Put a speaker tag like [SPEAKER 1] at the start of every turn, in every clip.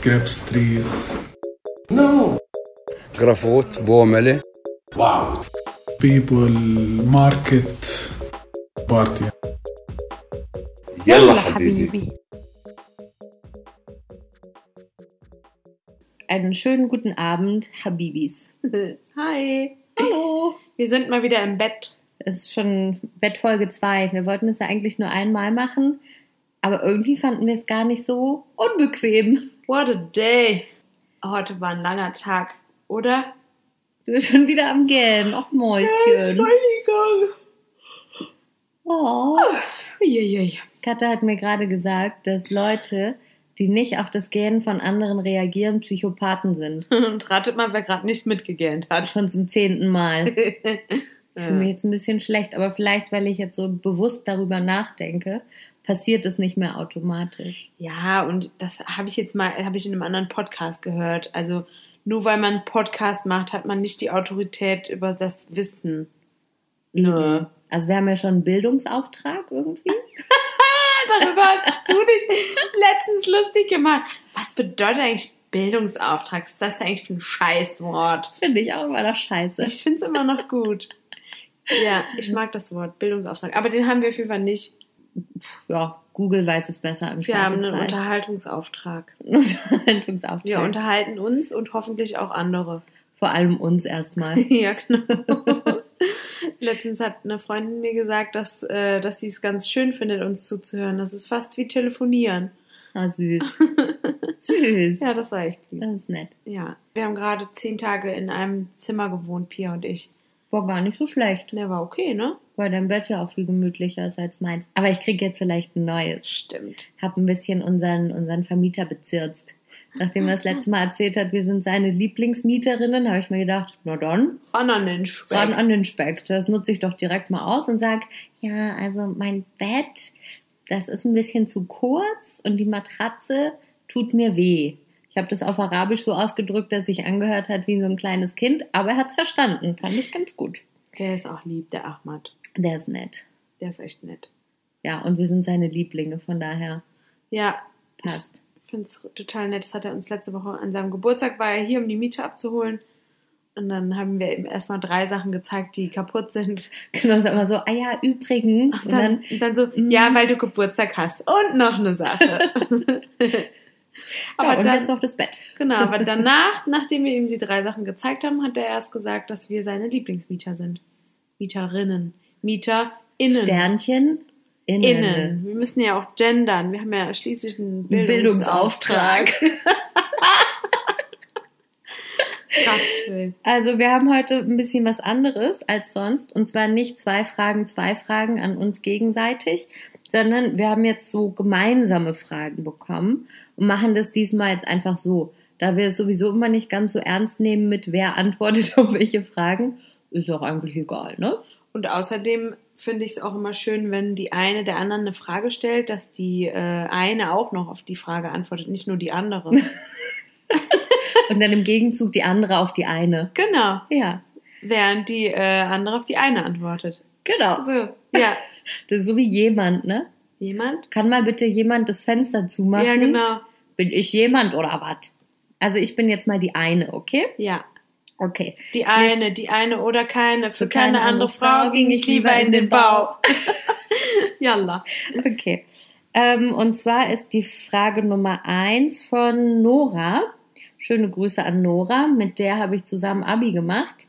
[SPEAKER 1] grapes trees.
[SPEAKER 2] No.
[SPEAKER 3] Grafot, Bomele.
[SPEAKER 2] Wow.
[SPEAKER 1] People, market, party.
[SPEAKER 2] يلا حبيبي.
[SPEAKER 4] Einen schönen guten Abend, Habibis.
[SPEAKER 5] Hi.
[SPEAKER 4] Hallo.
[SPEAKER 5] Wir sind mal wieder im Bett.
[SPEAKER 4] Es ist schon Bettfolge 2. Wir wollten es ja eigentlich nur einmal machen, aber irgendwie fanden wir es gar nicht so unbequem.
[SPEAKER 5] What a day. Heute war ein langer Tag, oder?
[SPEAKER 4] Du bist schon wieder am Gähnen. Och, Mäuschen.
[SPEAKER 5] Entschuldigung.
[SPEAKER 4] Oh.
[SPEAKER 5] Uiuiui.
[SPEAKER 4] Katha hat mir gerade gesagt, dass Leute, die nicht auf das Gähnen von anderen reagieren, Psychopathen sind.
[SPEAKER 5] Und ratet mal, wer gerade nicht mitgegähnt hat.
[SPEAKER 4] Schon zum zehnten Mal. Ich fühle mich jetzt ein bisschen schlecht, aber vielleicht, weil ich jetzt so bewusst darüber nachdenke, passiert es nicht mehr automatisch.
[SPEAKER 5] Ja, und das habe ich jetzt mal, habe ich in einem anderen Podcast gehört. Also nur weil man einen Podcast macht, hat man nicht die Autorität über das Wissen. Nö.
[SPEAKER 4] Also wir haben ja schon einen Bildungsauftrag irgendwie.
[SPEAKER 5] Darüber hast du dich letztens lustig gemacht. Was bedeutet eigentlich Bildungsauftrag? Was ist das eigentlich für ein Scheißwort?
[SPEAKER 4] Finde ich auch immer noch scheiße.
[SPEAKER 5] Ich finde es immer noch gut. Ja, ich mag das Wort, Bildungsauftrag. Aber den haben wir auf jeden Fall nicht.
[SPEAKER 4] Ja, Google weiß es besser im
[SPEAKER 5] Wir haben einen. Unterhaltungsauftrag.
[SPEAKER 4] Einen Unterhaltungsauftrag.
[SPEAKER 5] Wir unterhalten uns und hoffentlich auch andere.
[SPEAKER 4] Vor allem uns erstmal.
[SPEAKER 5] Ja, genau. Letztens hat eine Freundin mir gesagt, dass, äh, dass sie es ganz schön findet, uns zuzuhören. Das ist fast wie telefonieren.
[SPEAKER 4] Ah, süß. süß.
[SPEAKER 5] Ja, das war echt süß.
[SPEAKER 4] Das ist nett.
[SPEAKER 5] Ja. Wir haben gerade zehn Tage in einem Zimmer gewohnt, Pia und ich.
[SPEAKER 4] War gar nicht so schlecht.
[SPEAKER 5] Der war okay, ne?
[SPEAKER 4] Weil dein Bett ja auch viel gemütlicher ist als meins. Aber ich kriege jetzt vielleicht ein neues.
[SPEAKER 5] Stimmt.
[SPEAKER 4] Hab ein bisschen unseren, unseren Vermieter bezirzt. Nachdem er das letzte Mal erzählt hat, wir sind seine Lieblingsmieterinnen, habe ich mir gedacht, na dann,
[SPEAKER 5] Ran an den Speck.
[SPEAKER 4] ran an den Speck. Das nutze ich doch direkt mal aus und sag, ja, also mein Bett, das ist ein bisschen zu kurz und die Matratze tut mir weh. Ich habe das auf Arabisch so ausgedrückt, dass sich angehört hat wie so ein kleines Kind, aber er hat's verstanden. Fand ich ganz gut.
[SPEAKER 5] Der ist auch lieb, der Ahmad.
[SPEAKER 4] Der ist nett.
[SPEAKER 5] Der ist echt nett.
[SPEAKER 4] Ja, und wir sind seine Lieblinge, von daher
[SPEAKER 5] Ja,
[SPEAKER 4] passt.
[SPEAKER 5] ich finde es total nett. Das hat er uns letzte Woche an seinem Geburtstag, war er hier, um die Miete abzuholen. Und dann haben wir ihm erstmal drei Sachen gezeigt, die kaputt sind.
[SPEAKER 4] Genau, sag mal so, ah ja, übrigens. Und
[SPEAKER 5] Dann,
[SPEAKER 4] dann,
[SPEAKER 5] dann so,
[SPEAKER 4] mm.
[SPEAKER 5] ja, weil du Geburtstag hast. Und noch eine Sache. aber
[SPEAKER 4] ja, und
[SPEAKER 5] dann,
[SPEAKER 4] jetzt noch das Bett.
[SPEAKER 5] genau, aber danach, nachdem wir ihm die drei Sachen gezeigt haben, hat er erst gesagt, dass wir seine Lieblingsmieter sind. Mieterinnen. Mieter innen.
[SPEAKER 4] Sternchen innen.
[SPEAKER 5] Innen. Wir müssen ja auch gendern. Wir haben ja schließlich einen
[SPEAKER 4] Bildungsauftrag.
[SPEAKER 5] Bildungsauftrag.
[SPEAKER 4] Also wir haben heute ein bisschen was anderes als sonst. Und zwar nicht zwei Fragen, zwei Fragen an uns gegenseitig, sondern wir haben jetzt so gemeinsame Fragen bekommen und machen das diesmal jetzt einfach so. Da wir es sowieso immer nicht ganz so ernst nehmen mit wer antwortet auf welche Fragen, ist auch eigentlich egal, ne?
[SPEAKER 5] Und außerdem finde ich es auch immer schön, wenn die eine der anderen eine Frage stellt, dass die äh, eine auch noch auf die Frage antwortet, nicht nur die andere.
[SPEAKER 4] Und dann im Gegenzug die andere auf die eine.
[SPEAKER 5] genau.
[SPEAKER 4] Ja,
[SPEAKER 5] Während die äh, andere auf die eine antwortet.
[SPEAKER 4] genau.
[SPEAKER 5] So, ja.
[SPEAKER 4] Das ist so wie jemand, ne?
[SPEAKER 5] Jemand?
[SPEAKER 4] Kann mal bitte jemand das Fenster zumachen?
[SPEAKER 5] Ja, genau.
[SPEAKER 4] Bin ich jemand oder was? Also ich bin jetzt mal die eine, okay?
[SPEAKER 5] Ja.
[SPEAKER 4] Okay.
[SPEAKER 5] Die eine, die eine oder keine. Für keine andere Frau ging ich lieber in den Bau. Yalla.
[SPEAKER 4] Okay. Ähm, und zwar ist die Frage Nummer eins von Nora. Schöne Grüße an Nora. Mit der habe ich zusammen Abi gemacht.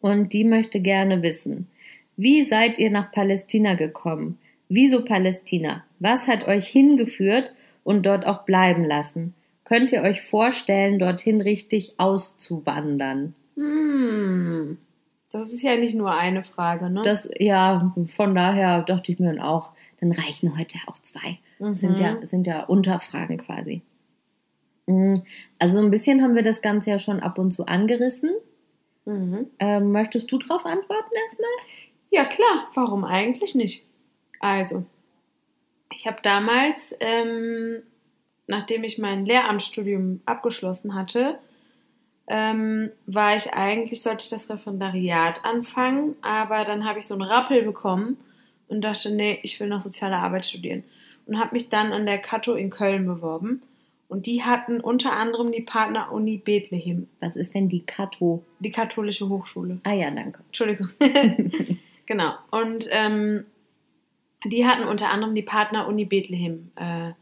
[SPEAKER 4] Und die möchte gerne wissen, wie seid ihr nach Palästina gekommen? Wieso Palästina? Was hat euch hingeführt und dort auch bleiben lassen? Könnt ihr euch vorstellen, dorthin richtig auszuwandern?
[SPEAKER 5] Hm. Das ist ja nicht nur eine Frage, ne?
[SPEAKER 4] Das, ja, von daher dachte ich mir dann auch, dann reichen heute auch zwei. Das sind
[SPEAKER 5] Mhm.
[SPEAKER 4] ja, sind ja Unterfragen quasi. Mm, Also so ein bisschen haben wir das Ganze ja schon ab und zu angerissen.
[SPEAKER 5] mhm.
[SPEAKER 4] Ähm, möchtest du drauf antworten erstmal?
[SPEAKER 5] Ja, klar. Warum eigentlich nicht? Also, ich habe damals, ähm, nachdem ich mein Lehramtsstudium abgeschlossen hatte, ähm, war ich eigentlich, sollte ich das Referendariat anfangen, aber dann habe ich so einen Rappel bekommen und dachte, nee, ich will noch soziale Arbeit studieren. Und habe mich dann an der Kato in Köln beworben Und die hatten unter anderem die Partneruni Bethlehem,
[SPEAKER 4] Was ist denn die Kato?
[SPEAKER 5] die katholische Hochschule.
[SPEAKER 4] Ah ja, danke.
[SPEAKER 5] Entschuldigung. genau. Und ähm, die hatten unter anderem die Partner-Uni Bethlehem äh,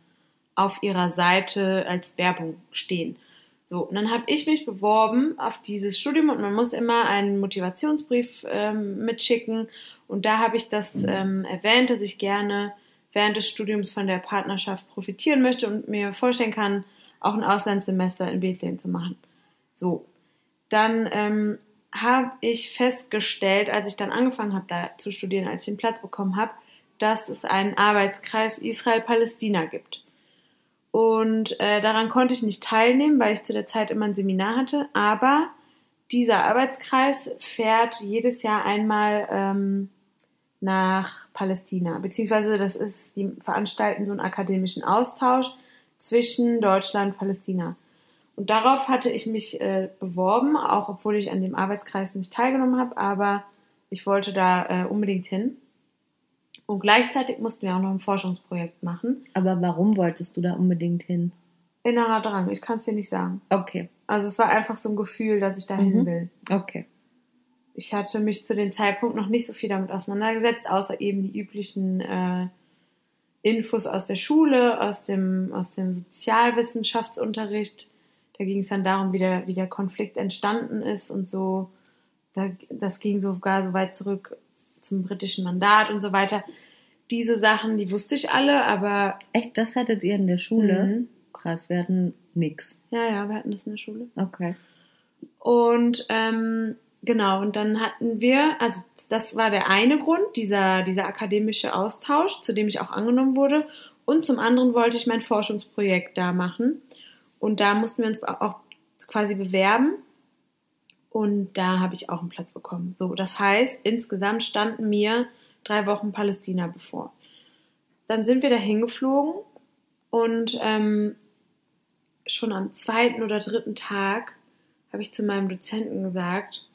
[SPEAKER 5] auf ihrer Seite als Werbung stehen. So, und dann habe ich mich beworben auf dieses Studium und man muss immer einen Motivationsbrief ähm, mitschicken. Und da habe ich das ähm, erwähnt, dass ich gerne während des Studiums von der Partnerschaft profitieren möchte und mir vorstellen kann, auch ein Auslandssemester in Bethlehem zu machen. So, dann ähm, habe ich festgestellt, als ich dann angefangen habe, da zu studieren, als ich den Platz bekommen habe, dass es einen Arbeitskreis Israel-Palästina gibt. Und äh, daran konnte ich nicht teilnehmen, weil ich zu der Zeit immer ein Seminar hatte. Aber dieser Arbeitskreis fährt jedes Jahr einmal ähm, nach Palästina. Beziehungsweise das ist, die veranstalten so einen akademischen Austausch zwischen Deutschland und Palästina. Und darauf hatte ich mich äh, beworben, auch obwohl ich an dem Arbeitskreis nicht teilgenommen habe, aber ich wollte da äh, unbedingt hin. Und gleichzeitig mussten wir auch noch ein Forschungsprojekt machen.
[SPEAKER 4] Aber warum wolltest du da unbedingt hin?
[SPEAKER 5] Innerer Drang, ich kann es dir nicht sagen.
[SPEAKER 4] Okay,
[SPEAKER 5] Also es war einfach so ein Gefühl, dass ich dahin
[SPEAKER 4] Mhm.
[SPEAKER 5] will.
[SPEAKER 4] okay.
[SPEAKER 5] Ich hatte mich zu dem Zeitpunkt noch nicht so viel damit auseinandergesetzt, außer eben die üblichen äh, Infos aus der Schule, aus dem, aus dem Sozialwissenschaftsunterricht. Da ging es dann darum, wie der, wie der Konflikt entstanden ist und so. Da, das ging sogar so weit zurück zum britischen Mandat und so weiter. Diese Sachen, die wusste ich alle, aber
[SPEAKER 4] Echt, das hattet ihr in der Schule?
[SPEAKER 5] Mhm.
[SPEAKER 4] Krass, wir hatten nix.
[SPEAKER 5] ja, ja, wir hatten das in der Schule.
[SPEAKER 4] Okay.
[SPEAKER 5] Und ähm, genau, und dann hatten wir, also das war der eine Grund, dieser, dieser akademische Austausch, zu dem ich auch angenommen wurde. Und zum anderen wollte ich mein Forschungsprojekt da machen. Und da mussten wir uns auch quasi bewerben. Und da habe ich auch einen Platz bekommen. So, das heißt, insgesamt standen mir drei Wochen Palästina bevor. Dann sind wir da hingeflogen und ähm, schon am zweiten oder dritten Tag habe ich zu meinem Dozenten gesagt,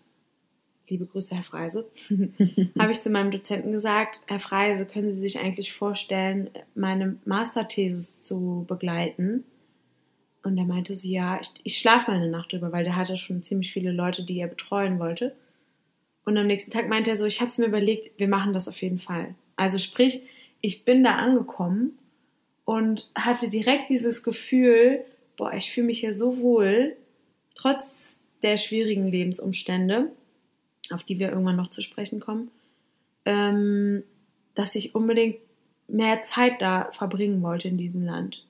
[SPEAKER 5] liebe Grüße, Herr Freise, habe ich zu meinem Dozenten gesagt, Herr Freise, können Sie sich eigentlich vorstellen, meine Masterthesis zu begleiten? Und er meinte so, ja, ich, ich schlafe mal eine Nacht drüber, weil der hatte schon ziemlich viele Leute, die er betreuen wollte. Und am nächsten Tag meinte er so, ich habe es mir überlegt, wir machen das auf jeden Fall. Also sprich, ich bin da angekommen und hatte direkt dieses Gefühl, boah, ich fühle mich hier so wohl, trotz der schwierigen Lebensumstände, auf die wir irgendwann noch zu sprechen kommen, ähm, dass ich unbedingt mehr Zeit da verbringen wollte in diesem Land.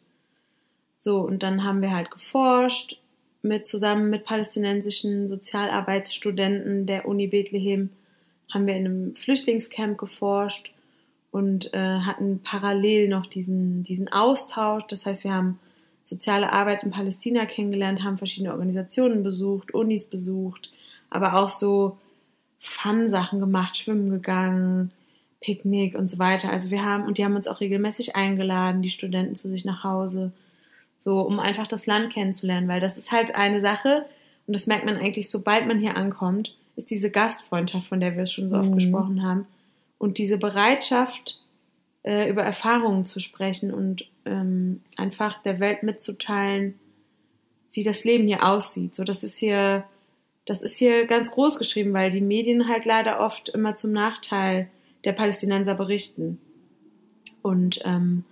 [SPEAKER 5] So, und dann haben wir halt geforscht, mit, zusammen mit palästinensischen Sozialarbeitsstudenten der Uni Bethlehem haben wir in einem Flüchtlingscamp geforscht und äh, hatten parallel noch diesen, diesen Austausch. Das heißt, wir haben soziale Arbeit in Palästina kennengelernt, haben verschiedene Organisationen besucht, Unis besucht, aber auch so Fun-Sachen gemacht, schwimmen gegangen, Picknick und so weiter. Also wir haben, und die haben uns auch regelmäßig eingeladen, die Studenten zu sich nach Hause, so um einfach das Land kennenzulernen, weil das ist halt eine Sache, und das merkt man eigentlich, sobald man hier ankommt, ist diese Gastfreundschaft, von der wir schon so oft
[SPEAKER 4] Mhm.
[SPEAKER 5] gesprochen haben, und diese Bereitschaft, äh, über Erfahrungen zu sprechen und ähm, einfach der Welt mitzuteilen, wie das Leben hier aussieht. So, das ist hier, das ist hier ganz groß geschrieben, weil die Medien halt leider oft immer zum Nachteil der Palästinenser berichten. Und ähm,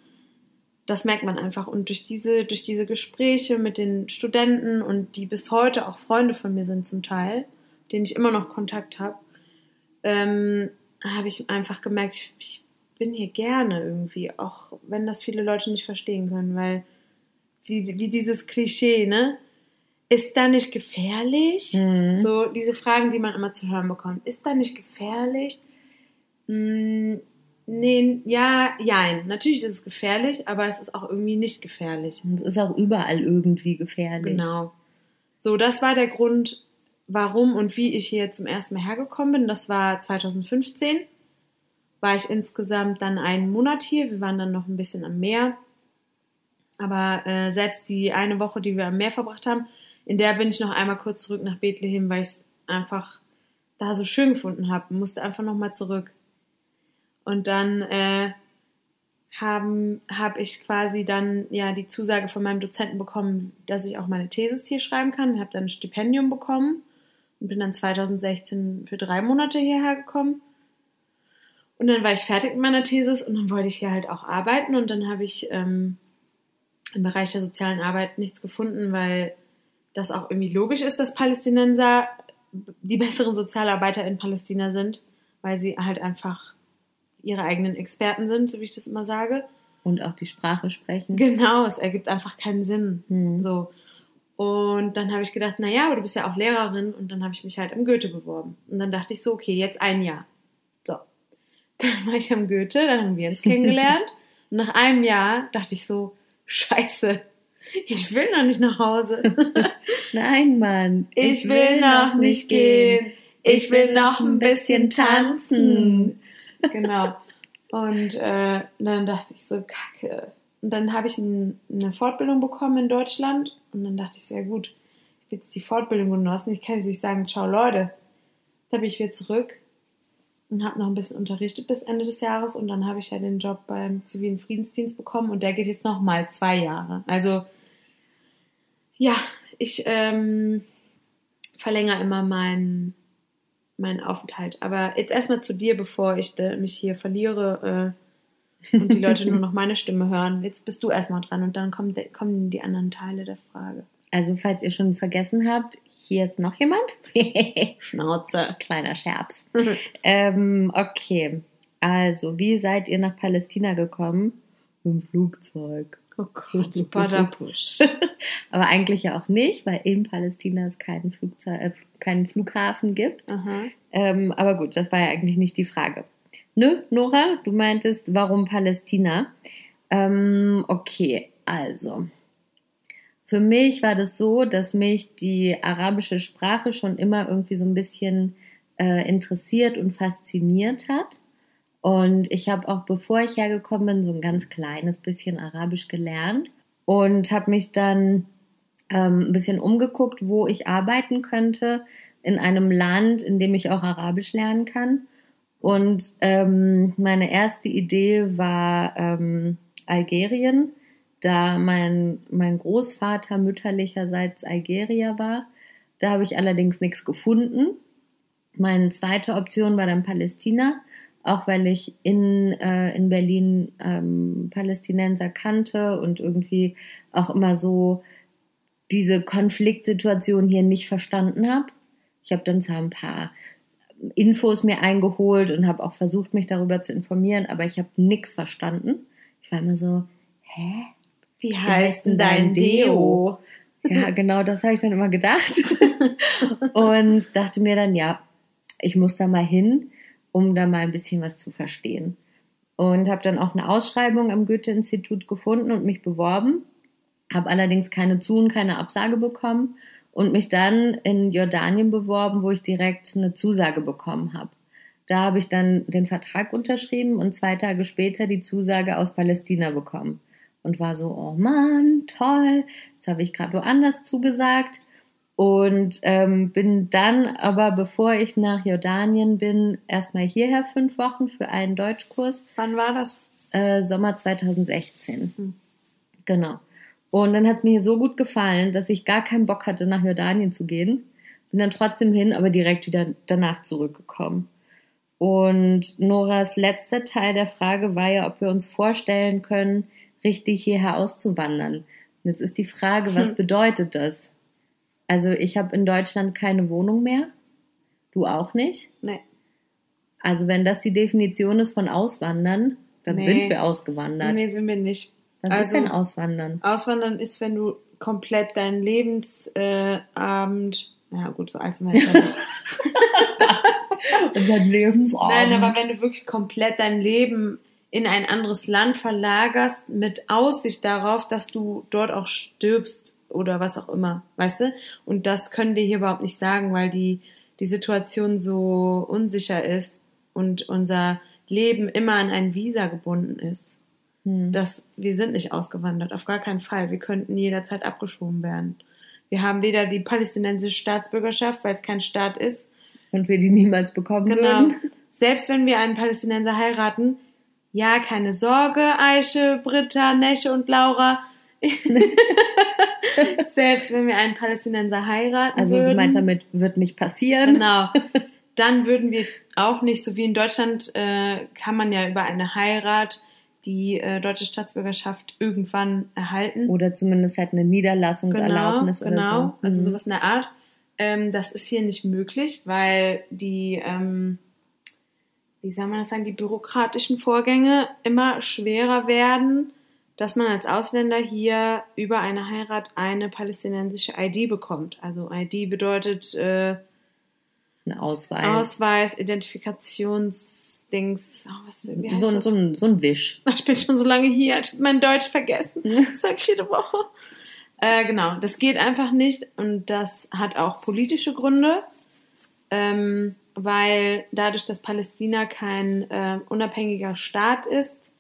[SPEAKER 5] das merkt man einfach. Und durch diese, durch diese Gespräche mit den Studenten und die bis heute auch Freunde von mir sind zum Teil, denen ich immer noch Kontakt habe, ähm, habe ich einfach gemerkt, ich, ich bin hier gerne irgendwie, auch wenn das viele Leute nicht verstehen können, weil wie, wie dieses Klischee, ne? Ist da nicht gefährlich?
[SPEAKER 4] Mhm.
[SPEAKER 5] So diese Fragen, die man immer zu hören bekommt. Ist da nicht gefährlich? Hm, nee, ja, jein. Natürlich ist es gefährlich, aber es ist auch irgendwie nicht gefährlich.
[SPEAKER 4] Und es ist auch überall irgendwie gefährlich.
[SPEAKER 5] Genau. So, das war der Grund, warum und wie ich hier zum ersten Mal hergekommen bin. Das war 2015. War ich insgesamt dann einen Monat hier. Wir waren dann noch ein bisschen am Meer. Aber äh, selbst die eine Woche, die wir am Meer verbracht haben, in der bin ich noch einmal kurz zurück nach Bethlehem, weil ich es einfach da so schön gefunden habe. Musste einfach noch mal zurück. Und dann äh, habe hab ich quasi dann ja die Zusage von meinem Dozenten bekommen, dass ich auch meine Thesis hier schreiben kann. Habe dann ein Stipendium bekommen und bin dann 2016 für drei Monate hierher gekommen. Und dann war ich fertig mit meiner Thesis und dann wollte ich hier halt auch arbeiten und dann habe ich ähm, im Bereich der sozialen Arbeit nichts gefunden, weil das auch irgendwie logisch ist, dass Palästinenser die besseren Sozialarbeiter in Palästina sind, weil sie halt einfach ihre eigenen Experten sind, so wie ich das immer sage.
[SPEAKER 4] Und auch die Sprache sprechen.
[SPEAKER 5] Genau, es ergibt einfach keinen Sinn.
[SPEAKER 4] Hm.
[SPEAKER 5] So. Und dann habe ich gedacht, na ja, aber du bist ja auch Lehrerin und dann habe ich mich halt am Goethe beworben. Und dann dachte ich so, okay, jetzt ein Jahr. So. Dann war ich am Goethe, dann haben wir uns kennengelernt. und nach einem Jahr dachte ich so, scheiße, ich will noch nicht nach Hause.
[SPEAKER 4] Nein, Mann.
[SPEAKER 5] Ich will noch nicht gehen. Ich will noch ein bisschen tanzen. Genau. Und äh, dann dachte ich so, kacke. Und dann habe ich ein, eine Fortbildung bekommen in Deutschland. Und dann dachte ich, sehr gut, ich habe jetzt die Fortbildung genossen. Ich kann jetzt nicht sagen, ciao Leute. Da bin ich wieder zurück und habe noch ein bisschen unterrichtet bis Ende des Jahres. Und dann habe ich ja den Job beim zivilen Friedensdienst bekommen. Und der geht jetzt noch mal zwei Jahre. Also ja, ich ähm, verlängere immer meinen meinen Aufenthalt. Aber jetzt erstmal zu dir, bevor ich äh, mich hier verliere äh, und die Leute nur noch meine Stimme hören. Jetzt bist du erstmal dran und dann kommen, kommen die anderen Teile der Frage.
[SPEAKER 4] Also, falls ihr schon vergessen habt, hier ist noch jemand.
[SPEAKER 5] Schnauze.
[SPEAKER 4] Kleiner Scherz. ähm, okay. Also, wie seid ihr nach Palästina gekommen? Dem Flugzeug.
[SPEAKER 5] Oh Gott, Badapusch.
[SPEAKER 4] Aber eigentlich ja auch nicht, weil in Palästina es keinen, Flugzeug, äh, keinen Flughafen gibt. Ähm, aber gut, das war ja eigentlich nicht die Frage. Nö, Nora, du meintest, warum Palästina? Ähm, okay, also. Für mich war das so, dass mich die arabische Sprache schon immer irgendwie so ein bisschen äh, interessiert und fasziniert hat. Und ich habe auch, bevor ich hergekommen bin, so ein ganz kleines bisschen Arabisch gelernt und habe mich dann ähm, ein bisschen umgeguckt, wo ich arbeiten könnte in einem Land, in dem ich auch Arabisch lernen kann. Und ähm, meine erste Idee war ähm, Algerien, da mein, mein Großvater mütterlicherseits Algerier war. Da habe ich allerdings nichts gefunden. Meine zweite Option war dann Palästina, auch weil ich in, äh, in Berlin ähm, Palästinenser kannte und irgendwie auch immer so diese Konfliktsituation hier nicht verstanden habe. Ich habe dann zwar ein paar Infos mir eingeholt und habe auch versucht, mich darüber zu informieren, aber ich habe nichts verstanden. Ich war immer so, hä?
[SPEAKER 5] Wie heißt denn dein Deo?
[SPEAKER 4] Ja, genau, das habe ich dann immer gedacht. und dachte mir dann, ja, ich muss da mal hin, um da mal ein bisschen was zu verstehen. Und habe dann auch eine Ausschreibung am Goethe-Institut gefunden und mich beworben. Habe allerdings keine Zu- und keine Absage bekommen und mich dann in Jordanien beworben, wo ich direkt eine Zusage bekommen habe. Da habe ich dann den Vertrag unterschrieben und zwei Tage später die Zusage aus Palästina bekommen. Und war so, oh Mann, toll, jetzt habe ich gerade woanders zugesagt. Und ähm, bin dann aber, bevor ich nach Jordanien bin, erstmal hierher fünf Wochen für einen Deutschkurs.
[SPEAKER 5] Wann war das?
[SPEAKER 4] Äh, Sommer 2016.
[SPEAKER 5] Hm.
[SPEAKER 4] Genau. Und dann hat es mir hier so gut gefallen, dass ich gar keinen Bock hatte, nach Jordanien zu gehen. Bin dann trotzdem hin, aber direkt wieder danach zurückgekommen. Und Noras letzter Teil der Frage war ja, ob wir uns vorstellen können, richtig hierher auszuwandern. Jetzt ist die Frage, was bedeutet das? Also ich habe in Deutschland keine Wohnung mehr. Du auch nicht?
[SPEAKER 5] Nee.
[SPEAKER 4] Also wenn das die Definition ist von Auswandern, dann
[SPEAKER 5] Nee.
[SPEAKER 4] sind wir ausgewandert.
[SPEAKER 5] Nee, sind wir nicht.
[SPEAKER 4] Was
[SPEAKER 5] Also-
[SPEAKER 4] ist denn Auswandern?
[SPEAKER 5] Auswandern ist, wenn du komplett deinen Lebensabend, äh, ja gut, so alt sind wir jetzt nicht.
[SPEAKER 4] Unser Lebensabend.
[SPEAKER 5] Nein, aber wenn du wirklich komplett dein Leben in ein anderes Land verlagerst, mit Aussicht darauf, dass du dort auch stirbst oder was auch immer, weißt du? Und das können wir hier überhaupt nicht sagen, weil die, die Situation so unsicher ist und unser Leben immer an ein Visa gebunden ist.
[SPEAKER 4] Hm.
[SPEAKER 5] dass wir sind nicht ausgewandert, auf gar keinen Fall. Wir könnten jederzeit abgeschoben werden. Wir haben weder die palästinensische Staatsbürgerschaft, weil es kein Staat ist.
[SPEAKER 4] Und wir die niemals bekommen
[SPEAKER 5] Genau.
[SPEAKER 4] würden.
[SPEAKER 5] Selbst wenn wir einen Palästinenser heiraten, ja, keine Sorge, Eiche, Britta, Nesche und Laura. Selbst wenn wir einen Palästinenser heiraten
[SPEAKER 4] Also
[SPEAKER 5] würden.
[SPEAKER 4] sie meint damit, wird nicht passieren.
[SPEAKER 5] Genau. Dann würden wir auch nicht, so wie in Deutschland, äh, kann man ja über eine Heirat die äh, deutsche Staatsbürgerschaft irgendwann erhalten.
[SPEAKER 4] Oder zumindest halt eine Niederlassungserlaubnis
[SPEAKER 5] genau,
[SPEAKER 4] oder
[SPEAKER 5] genau.
[SPEAKER 4] so.
[SPEAKER 5] Also
[SPEAKER 4] Mhm.
[SPEAKER 5] sowas in der Art. Ähm, das ist hier nicht möglich, weil die, ähm, wie soll man das sagen, die bürokratischen Vorgänge immer schwerer werden, dass man als Ausländer hier über eine Heirat eine palästinensische ID bekommt. Also ID bedeutet äh,
[SPEAKER 4] Ein Ausweis.
[SPEAKER 5] Ausweis, Identifikationsdings. Oh,
[SPEAKER 4] so, ein,
[SPEAKER 5] das?
[SPEAKER 4] so, ein, so ein Wisch.
[SPEAKER 5] Ich bin schon so lange hier, ich hab mein Deutsch vergessen. Das sag ich jede Woche. Äh, genau, das geht einfach nicht und das hat auch politische Gründe, ähm, weil dadurch, dass Palästina kein äh, unabhängiger Staat ist,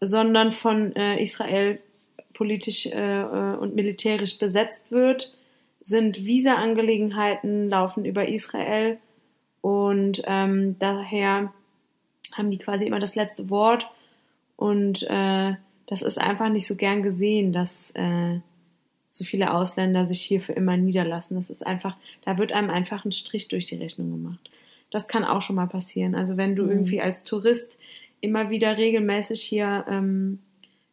[SPEAKER 5] sondern von äh, Israel politisch äh, äh, und militärisch besetzt wird, sind Visa-Angelegenheiten laufen über Israel und ähm, daher haben die quasi immer das letzte Wort und äh, das ist einfach nicht so gern gesehen, dass äh, so viele Ausländer sich hier für immer niederlassen. Das ist einfach, da wird einem einfach ein Strich durch die Rechnung gemacht. Das kann auch schon mal passieren. Also wenn du
[SPEAKER 4] Mhm.
[SPEAKER 5] irgendwie als Tourist immer wieder regelmäßig hier ähm,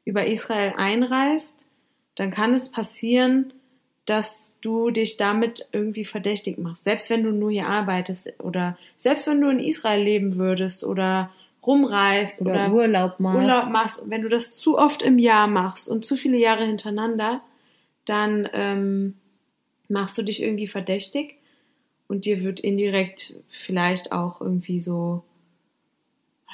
[SPEAKER 5] über Israel einreist, dann kann es passieren, dass du dich damit irgendwie verdächtig machst. Selbst wenn du nur hier arbeitest oder selbst wenn du in Israel leben würdest oder rumreist
[SPEAKER 4] Oder,
[SPEAKER 5] oder,
[SPEAKER 4] Urlaub machst.
[SPEAKER 5] Urlaub machst, wenn du das zu oft im Jahr machst und zu viele Jahre hintereinander, dann ähm, machst du dich irgendwie verdächtig und dir wird indirekt vielleicht auch irgendwie so,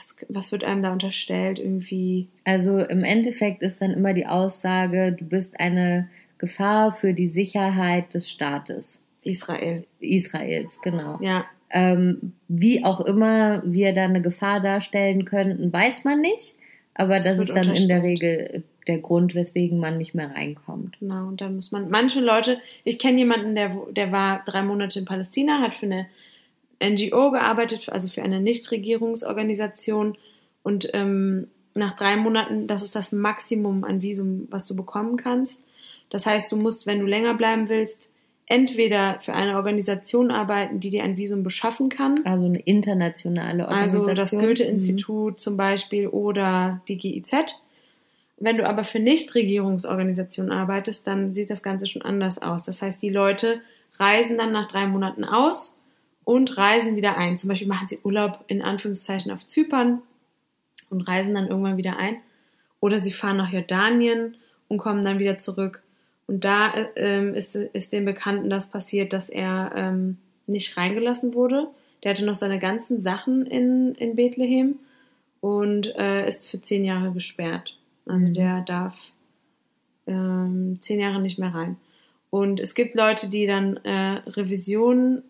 [SPEAKER 5] was, was wird einem da unterstellt? Irgendwie,
[SPEAKER 4] Also im Endeffekt ist dann immer die Aussage, du bist eine Gefahr für die Sicherheit des Staates.
[SPEAKER 5] Israel.
[SPEAKER 4] Israels, genau.
[SPEAKER 5] Ja,
[SPEAKER 4] Ähm, wie auch immer wir da eine Gefahr darstellen könnten, weiß man nicht. Aber das
[SPEAKER 5] wird
[SPEAKER 4] ist dann in der. Regel der Grund, weswegen man nicht mehr reinkommt.
[SPEAKER 5] genau. Und dann muss man, manche Leute, ich kenne jemanden, der, der war drei Monate in Palästina, hat für eine NGO gearbeitet, also für eine Nichtregierungsorganisation und ähm, nach drei Monaten, das ist das Maximum an Visum, was du bekommen kannst. Das heißt, du musst, wenn du länger bleiben willst, entweder für eine Organisation arbeiten, die dir ein Visum beschaffen kann,
[SPEAKER 4] Also eine internationale Organisation.
[SPEAKER 5] also das Goethe-Institut zum Beispiel oder die GIZ. Wenn du aber für Nichtregierungsorganisationen arbeitest, dann sieht das Ganze schon anders aus. Das heißt, die Leute reisen dann nach drei Monaten aus und reisen wieder ein. Zum Beispiel machen sie Urlaub in Anführungszeichen auf Zypern und reisen dann irgendwann wieder ein. Oder sie fahren nach Jordanien und kommen dann wieder zurück. Und da äh, ähm, ist, ist dem Bekannten das passiert, dass er ähm, nicht reingelassen wurde. Der hatte noch seine ganzen Sachen in, in Bethlehem und äh, ist für zehn Jahre gesperrt. Also
[SPEAKER 4] Mhm.
[SPEAKER 5] der darf ähm, zehn Jahre nicht mehr rein. Und es gibt Leute, die dann äh, Revisionen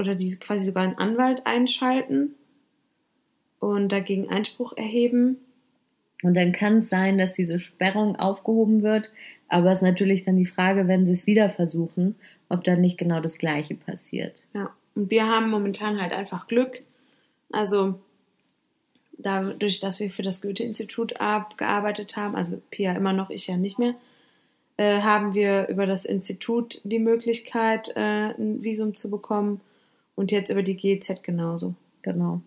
[SPEAKER 5] oder die quasi sogar einen Anwalt einschalten und dagegen Einspruch erheben.
[SPEAKER 4] Und dann kann es sein, dass diese Sperrung aufgehoben wird. Aber es ist natürlich dann die Frage, wenn sie es wieder versuchen, ob dann nicht genau das Gleiche passiert.
[SPEAKER 5] Ja, und wir haben momentan halt einfach Glück. Also dadurch, dass wir für das Goethe-Institut gearbeitet haben, also Pia immer noch, ich ja nicht mehr, äh, haben wir über das Institut die Möglichkeit, äh, ein Visum zu bekommen und jetzt über die GZ genauso.
[SPEAKER 4] Genau.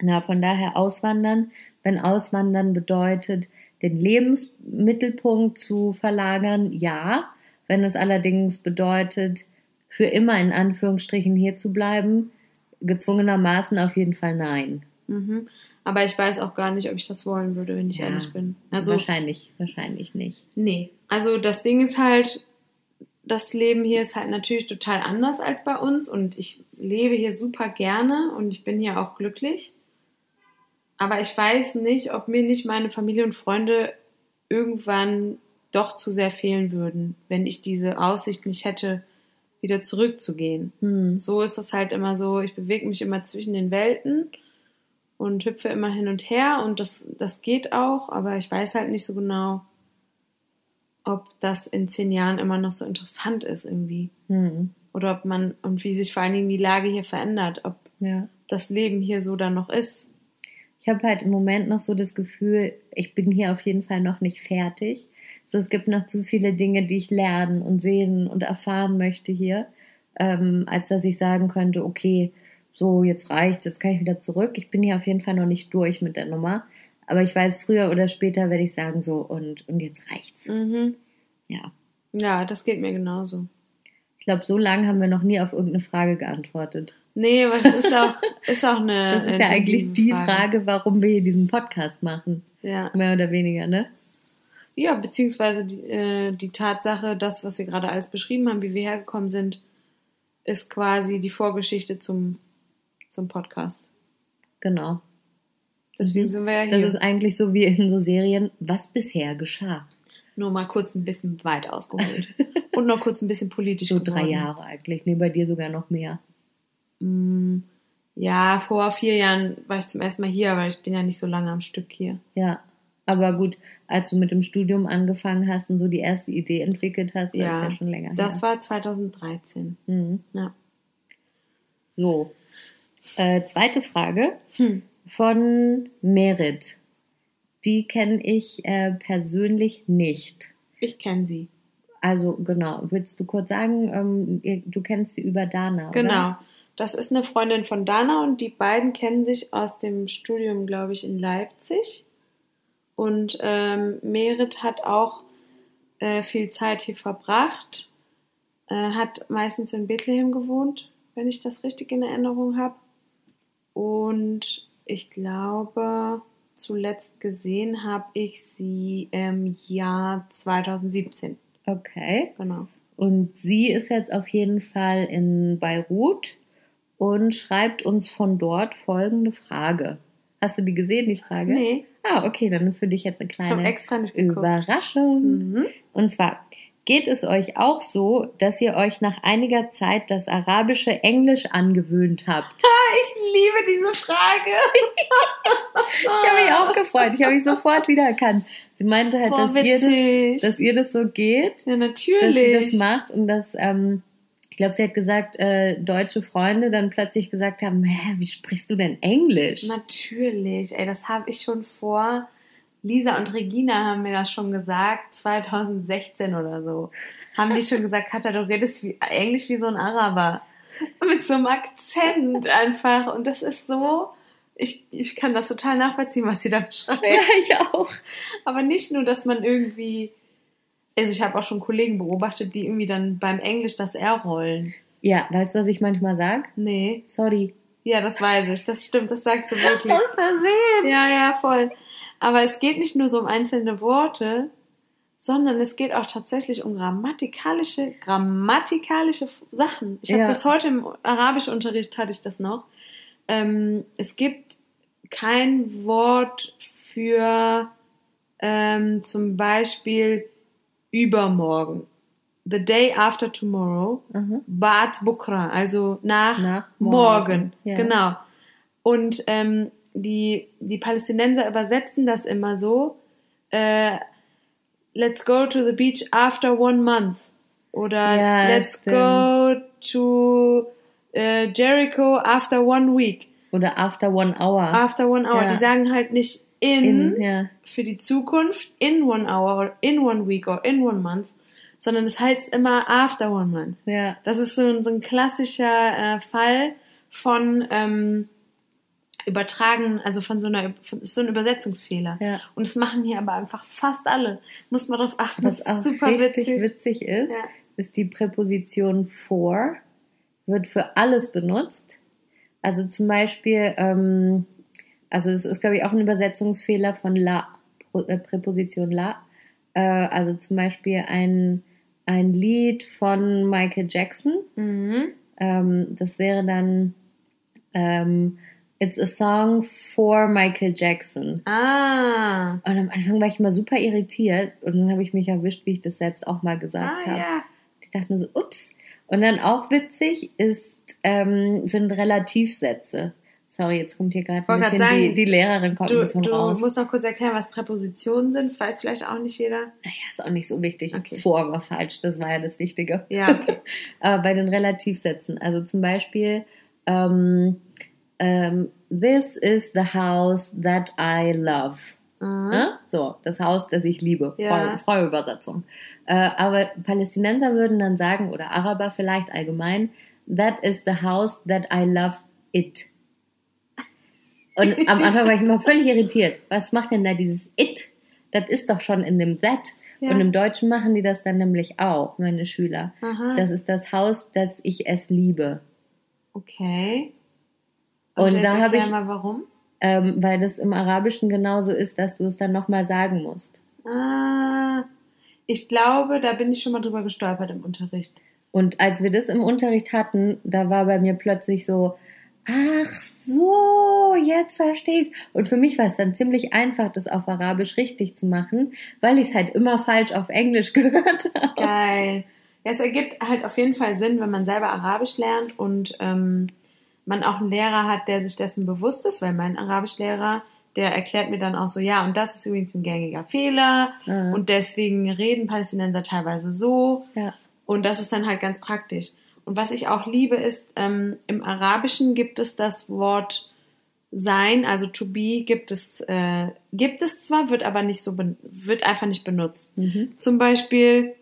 [SPEAKER 4] Na, von daher auswandern. Wenn auswandern bedeutet, den Lebensmittelpunkt zu verlagern, ja. Wenn es allerdings bedeutet, für immer in Anführungsstrichen hier zu bleiben, gezwungenermaßen auf jeden Fall nein.
[SPEAKER 5] Mhm. Aber ich weiß auch gar nicht, ob ich das wollen würde, wenn ich
[SPEAKER 4] Ja,
[SPEAKER 5] ehrlich bin. Also
[SPEAKER 4] wahrscheinlich, wahrscheinlich nicht.
[SPEAKER 5] Nee, also das Ding ist halt, das Leben hier ist halt natürlich total anders als bei uns und ich lebe hier super gerne und ich bin hier auch glücklich. Aber ich weiß nicht, ob mir nicht meine Familie und Freunde irgendwann doch zu sehr fehlen würden, wenn ich diese Aussicht nicht hätte, wieder zurückzugehen.
[SPEAKER 4] Hm.
[SPEAKER 5] So ist das halt immer so, ich bewege mich immer zwischen den Welten und hüpfe immer hin und her und das, das geht auch, aber ich weiß halt nicht so genau, ob das in zehn Jahren immer noch so interessant ist irgendwie.
[SPEAKER 4] Hm.
[SPEAKER 5] Oder ob man, und wie sich vor allen Dingen die Lage hier verändert, ob
[SPEAKER 4] Ja.
[SPEAKER 5] das Leben hier so dann noch ist.
[SPEAKER 4] Ich habe halt im Moment noch so das Gefühl, ich bin hier auf jeden Fall noch nicht fertig. So, es gibt noch zu viele Dinge, die ich lernen und sehen und erfahren möchte hier, ähm, als dass ich sagen könnte, okay, so jetzt reicht's, jetzt kann ich wieder zurück. Ich bin hier auf jeden Fall noch nicht durch mit der Nummer. Aber ich weiß, früher oder später werde ich sagen, so und, und jetzt reicht's.
[SPEAKER 5] Mhm.
[SPEAKER 4] Ja.
[SPEAKER 5] Ja, das geht mir genauso.
[SPEAKER 4] Ich glaube, so lange haben wir noch nie auf irgendeine Frage geantwortet.
[SPEAKER 5] Nee, aber das ist auch, ist auch eine.
[SPEAKER 4] Das ist ja eigentlich die Frage, warum wir hier diesen Podcast machen.
[SPEAKER 5] Ja.
[SPEAKER 4] Mehr oder weniger, ne?
[SPEAKER 5] Ja, beziehungsweise die, äh, die Tatsache, das, was wir gerade alles beschrieben haben, wie wir hergekommen sind, ist quasi die Vorgeschichte zum, zum Podcast.
[SPEAKER 4] Genau.
[SPEAKER 5] Deswegen sind wir ja hier.
[SPEAKER 4] Das ist eigentlich so wie in so Serien, was bisher geschah.
[SPEAKER 5] Nur mal kurz ein bisschen weit ausgeholt. Und noch kurz ein bisschen politisch
[SPEAKER 4] So drei
[SPEAKER 5] geworden.
[SPEAKER 4] Jahre eigentlich. Nee, bei dir sogar noch mehr.
[SPEAKER 5] Mm, Ja, vor vier Jahren war ich zum ersten Mal hier, aber ich bin ja nicht so lange am Stück hier.
[SPEAKER 4] Ja. Aber gut, als du mit dem Studium angefangen hast und so die erste Idee entwickelt hast, das
[SPEAKER 5] Ja,
[SPEAKER 4] ist ja schon länger
[SPEAKER 5] Das
[SPEAKER 4] her.
[SPEAKER 5] war 2013.
[SPEAKER 4] Mhm.
[SPEAKER 5] Ja.
[SPEAKER 4] So. Äh, zweite Frage
[SPEAKER 5] Hm.
[SPEAKER 4] Von Merit. Die kenne ich äh, persönlich nicht.
[SPEAKER 5] Ich kenne sie.
[SPEAKER 4] Also genau, willst du kurz sagen, ähm, du kennst sie über Dana, oder?
[SPEAKER 5] Genau. Das ist eine Freundin von Dana und die beiden kennen sich aus dem Studium, glaube ich, in Leipzig. Und ähm, Merit hat auch äh, viel Zeit hier verbracht, äh, hat meistens in Bethlehem gewohnt, wenn ich das richtig in Erinnerung habe. Und ich glaube, zuletzt gesehen habe ich sie im Jahr 2017.
[SPEAKER 4] Okay.
[SPEAKER 5] Genau.
[SPEAKER 4] Und sie ist jetzt auf jeden Fall in Beirut und schreibt uns von dort folgende Frage. Hast du die gesehen, die Frage?
[SPEAKER 5] Nee,
[SPEAKER 4] Ah, okay, dann ist für dich jetzt eine kleine. Überraschung.
[SPEAKER 5] Mhm.
[SPEAKER 4] Und zwar, geht es euch auch so, dass ihr euch nach einiger Zeit das arabische Englisch angewöhnt habt?
[SPEAKER 5] Ich liebe diese Frage.
[SPEAKER 4] Ich habe mich auch gefreut. Ich habe mich sofort wiedererkannt. Sie meinte halt,
[SPEAKER 5] Boah,
[SPEAKER 4] dass, ihr das, dass ihr das so geht,
[SPEAKER 5] ja,
[SPEAKER 4] dass sie
[SPEAKER 5] natürlich.
[SPEAKER 4] das macht und dass, ähm, ich glaube, sie hat gesagt, äh, deutsche Freunde dann plötzlich gesagt haben, hä, wie sprichst du denn Englisch?
[SPEAKER 5] Natürlich. Ey, das habe ich schon vor. Lisa und Regina haben mir das schon gesagt, 2016 oder so. Haben die schon gesagt, Katja, du redest wie, Englisch wie so ein Araber. Mit so einem Akzent einfach. Und das ist so, ich, ich kann das total nachvollziehen, was sie da beschreibt.
[SPEAKER 4] Ja, ich auch.
[SPEAKER 5] Aber nicht nur, dass man irgendwie, also ich habe auch schon Kollegen beobachtet, die irgendwie dann beim Englisch das R rollen.
[SPEAKER 4] Ja, weißt du, was ich manchmal sag?
[SPEAKER 5] Nee.
[SPEAKER 4] Sorry.
[SPEAKER 5] Ja, das weiß ich. Das stimmt, das sagst du wirklich.
[SPEAKER 4] Aus Versehen.
[SPEAKER 5] Ja, ja, voll. Aber es geht nicht nur so um einzelne Worte, sondern es geht auch tatsächlich um grammatikalische, grammatikalische Sachen. Ich habe
[SPEAKER 4] Ja.
[SPEAKER 5] das heute im Arabischunterricht hatte ich das noch. Ähm, es gibt kein Wort für ähm, zum Beispiel übermorgen. The day after tomorrow.
[SPEAKER 4] Aha.
[SPEAKER 5] Bad Bukra, also nach,
[SPEAKER 4] Nach
[SPEAKER 5] morgen.
[SPEAKER 4] morgen, ja.
[SPEAKER 5] Genau. Und ähm, die, die Palästinenser übersetzen das immer so: äh, Let's go to the beach after one month. Oder
[SPEAKER 4] Ja,
[SPEAKER 5] Let's
[SPEAKER 4] stimmt.
[SPEAKER 5] go to äh, Jericho after one week.
[SPEAKER 4] Oder after one hour.
[SPEAKER 5] After one hour.
[SPEAKER 4] Ja.
[SPEAKER 5] Die sagen halt nicht in,
[SPEAKER 4] In, ja.
[SPEAKER 5] für die Zukunft, in one hour, or in one week, or in one month, sondern es heißt immer after one month.
[SPEAKER 4] Ja.
[SPEAKER 5] Das ist so ein, so ein klassischer äh, Fall von ähm, übertragen, also von so einer, von, ist so ein Übersetzungsfehler.
[SPEAKER 4] Ja.
[SPEAKER 5] Und das machen hier aber einfach fast alle. Muss man darauf achten.
[SPEAKER 4] Was
[SPEAKER 5] das
[SPEAKER 4] auch
[SPEAKER 5] ist super
[SPEAKER 4] richtig
[SPEAKER 5] witzig.
[SPEAKER 4] witzig, ist,
[SPEAKER 5] Ja.
[SPEAKER 4] ist die Präposition for, wird für alles benutzt. Also zum Beispiel, ähm, also es ist, glaube ich, auch ein Übersetzungsfehler von la, äh, Präposition la. Äh, also zum Beispiel ein, ein Lied von Michael Jackson.
[SPEAKER 5] Mhm.
[SPEAKER 4] Ähm, das wäre dann ähm, It's a song for Michael Jackson.
[SPEAKER 5] Ah.
[SPEAKER 4] Und am Anfang war ich immer super irritiert und dann habe ich mich erwischt, wie ich das selbst auch mal gesagt
[SPEAKER 5] Ah,
[SPEAKER 4] habe.
[SPEAKER 5] ja.
[SPEAKER 4] Ich dachte so, ups. Und dann auch witzig ist, ähm, sind Relativsätze. Sorry, jetzt kommt hier gerade ein bisschen die,
[SPEAKER 5] sagen,
[SPEAKER 4] die Lehrerin kommt ein
[SPEAKER 5] Du,
[SPEAKER 4] bisschen
[SPEAKER 5] du
[SPEAKER 4] raus.
[SPEAKER 5] musst noch kurz erklären, was Präpositionen sind. Das weiß vielleicht auch nicht jeder.
[SPEAKER 4] naja, ist auch nicht so wichtig.
[SPEAKER 5] Okay.
[SPEAKER 4] Vor war falsch, das war ja das Wichtige.
[SPEAKER 5] Ja, okay.
[SPEAKER 4] Aber bei den Relativsätzen, also zum Beispiel, ähm, ähm, this is the house that I love.
[SPEAKER 5] Mhm.
[SPEAKER 4] Ne? So, das Haus, das ich liebe.
[SPEAKER 5] Ja.
[SPEAKER 4] Freie Übersetzung. Äh, aber Palästinenser würden dann sagen, oder Araber vielleicht allgemein, that is the house that I love it. Und am Anfang war ich immer völlig irritiert. Was macht denn da dieses it? Das ist doch schon in dem that.
[SPEAKER 5] Ja.
[SPEAKER 4] Und im Deutschen machen die das dann nämlich auch, meine Schüler.
[SPEAKER 5] Aha.
[SPEAKER 4] Das ist das Haus, das ich es liebe.
[SPEAKER 5] Okay.
[SPEAKER 4] Und
[SPEAKER 5] jetzt
[SPEAKER 4] da habe ich-
[SPEAKER 5] mal warum.
[SPEAKER 4] Ähm, weil das im Arabischen genauso ist, dass du es dann nochmal sagen musst.
[SPEAKER 5] Ah, ich glaube, da bin ich schon mal drüber gestolpert im Unterricht.
[SPEAKER 4] Und als wir das im Unterricht hatten, da war bei mir plötzlich so, ach so, jetzt verstehe ich's. Und für mich war es dann ziemlich einfach, das auf Arabisch richtig zu machen, weil ich es halt immer falsch auf Englisch gehört habe.
[SPEAKER 5] Geil. Ja, es ergibt halt auf jeden Fall Sinn, wenn man selber Arabisch lernt und ähm, man auch einen Lehrer hat, der sich dessen bewusst ist, weil mein Arabischlehrer, der erklärt mir dann auch so, ja, und das ist übrigens ein gängiger Fehler
[SPEAKER 4] Ah.
[SPEAKER 5] und deswegen reden Palästinenser teilweise so
[SPEAKER 4] Ja.
[SPEAKER 5] und das ist dann halt ganz praktisch. Und was ich auch liebe, ist, ähm, im Arabischen gibt es das Wort sein, also to be gibt es, äh, gibt es zwar, wird aber nicht so, wird einfach nicht benutzt.
[SPEAKER 4] Mhm.
[SPEAKER 5] Zum Beispiel,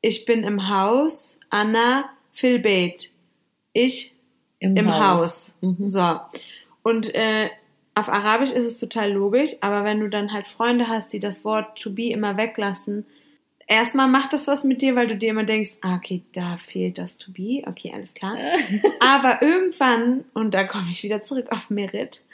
[SPEAKER 5] ich bin im Haus, Anna fil Beit. Ich
[SPEAKER 4] Im,
[SPEAKER 5] im
[SPEAKER 4] Haus.
[SPEAKER 5] Haus.
[SPEAKER 4] Mhm.
[SPEAKER 5] So. Und äh, auf Arabisch ist es total logisch, aber wenn du dann halt Freunde hast, die das Wort to be immer weglassen, erstmal macht das was mit dir, weil du dir immer denkst, ah, okay, da fehlt das to be, okay, alles klar. aber irgendwann, und da komme ich wieder zurück auf Merit,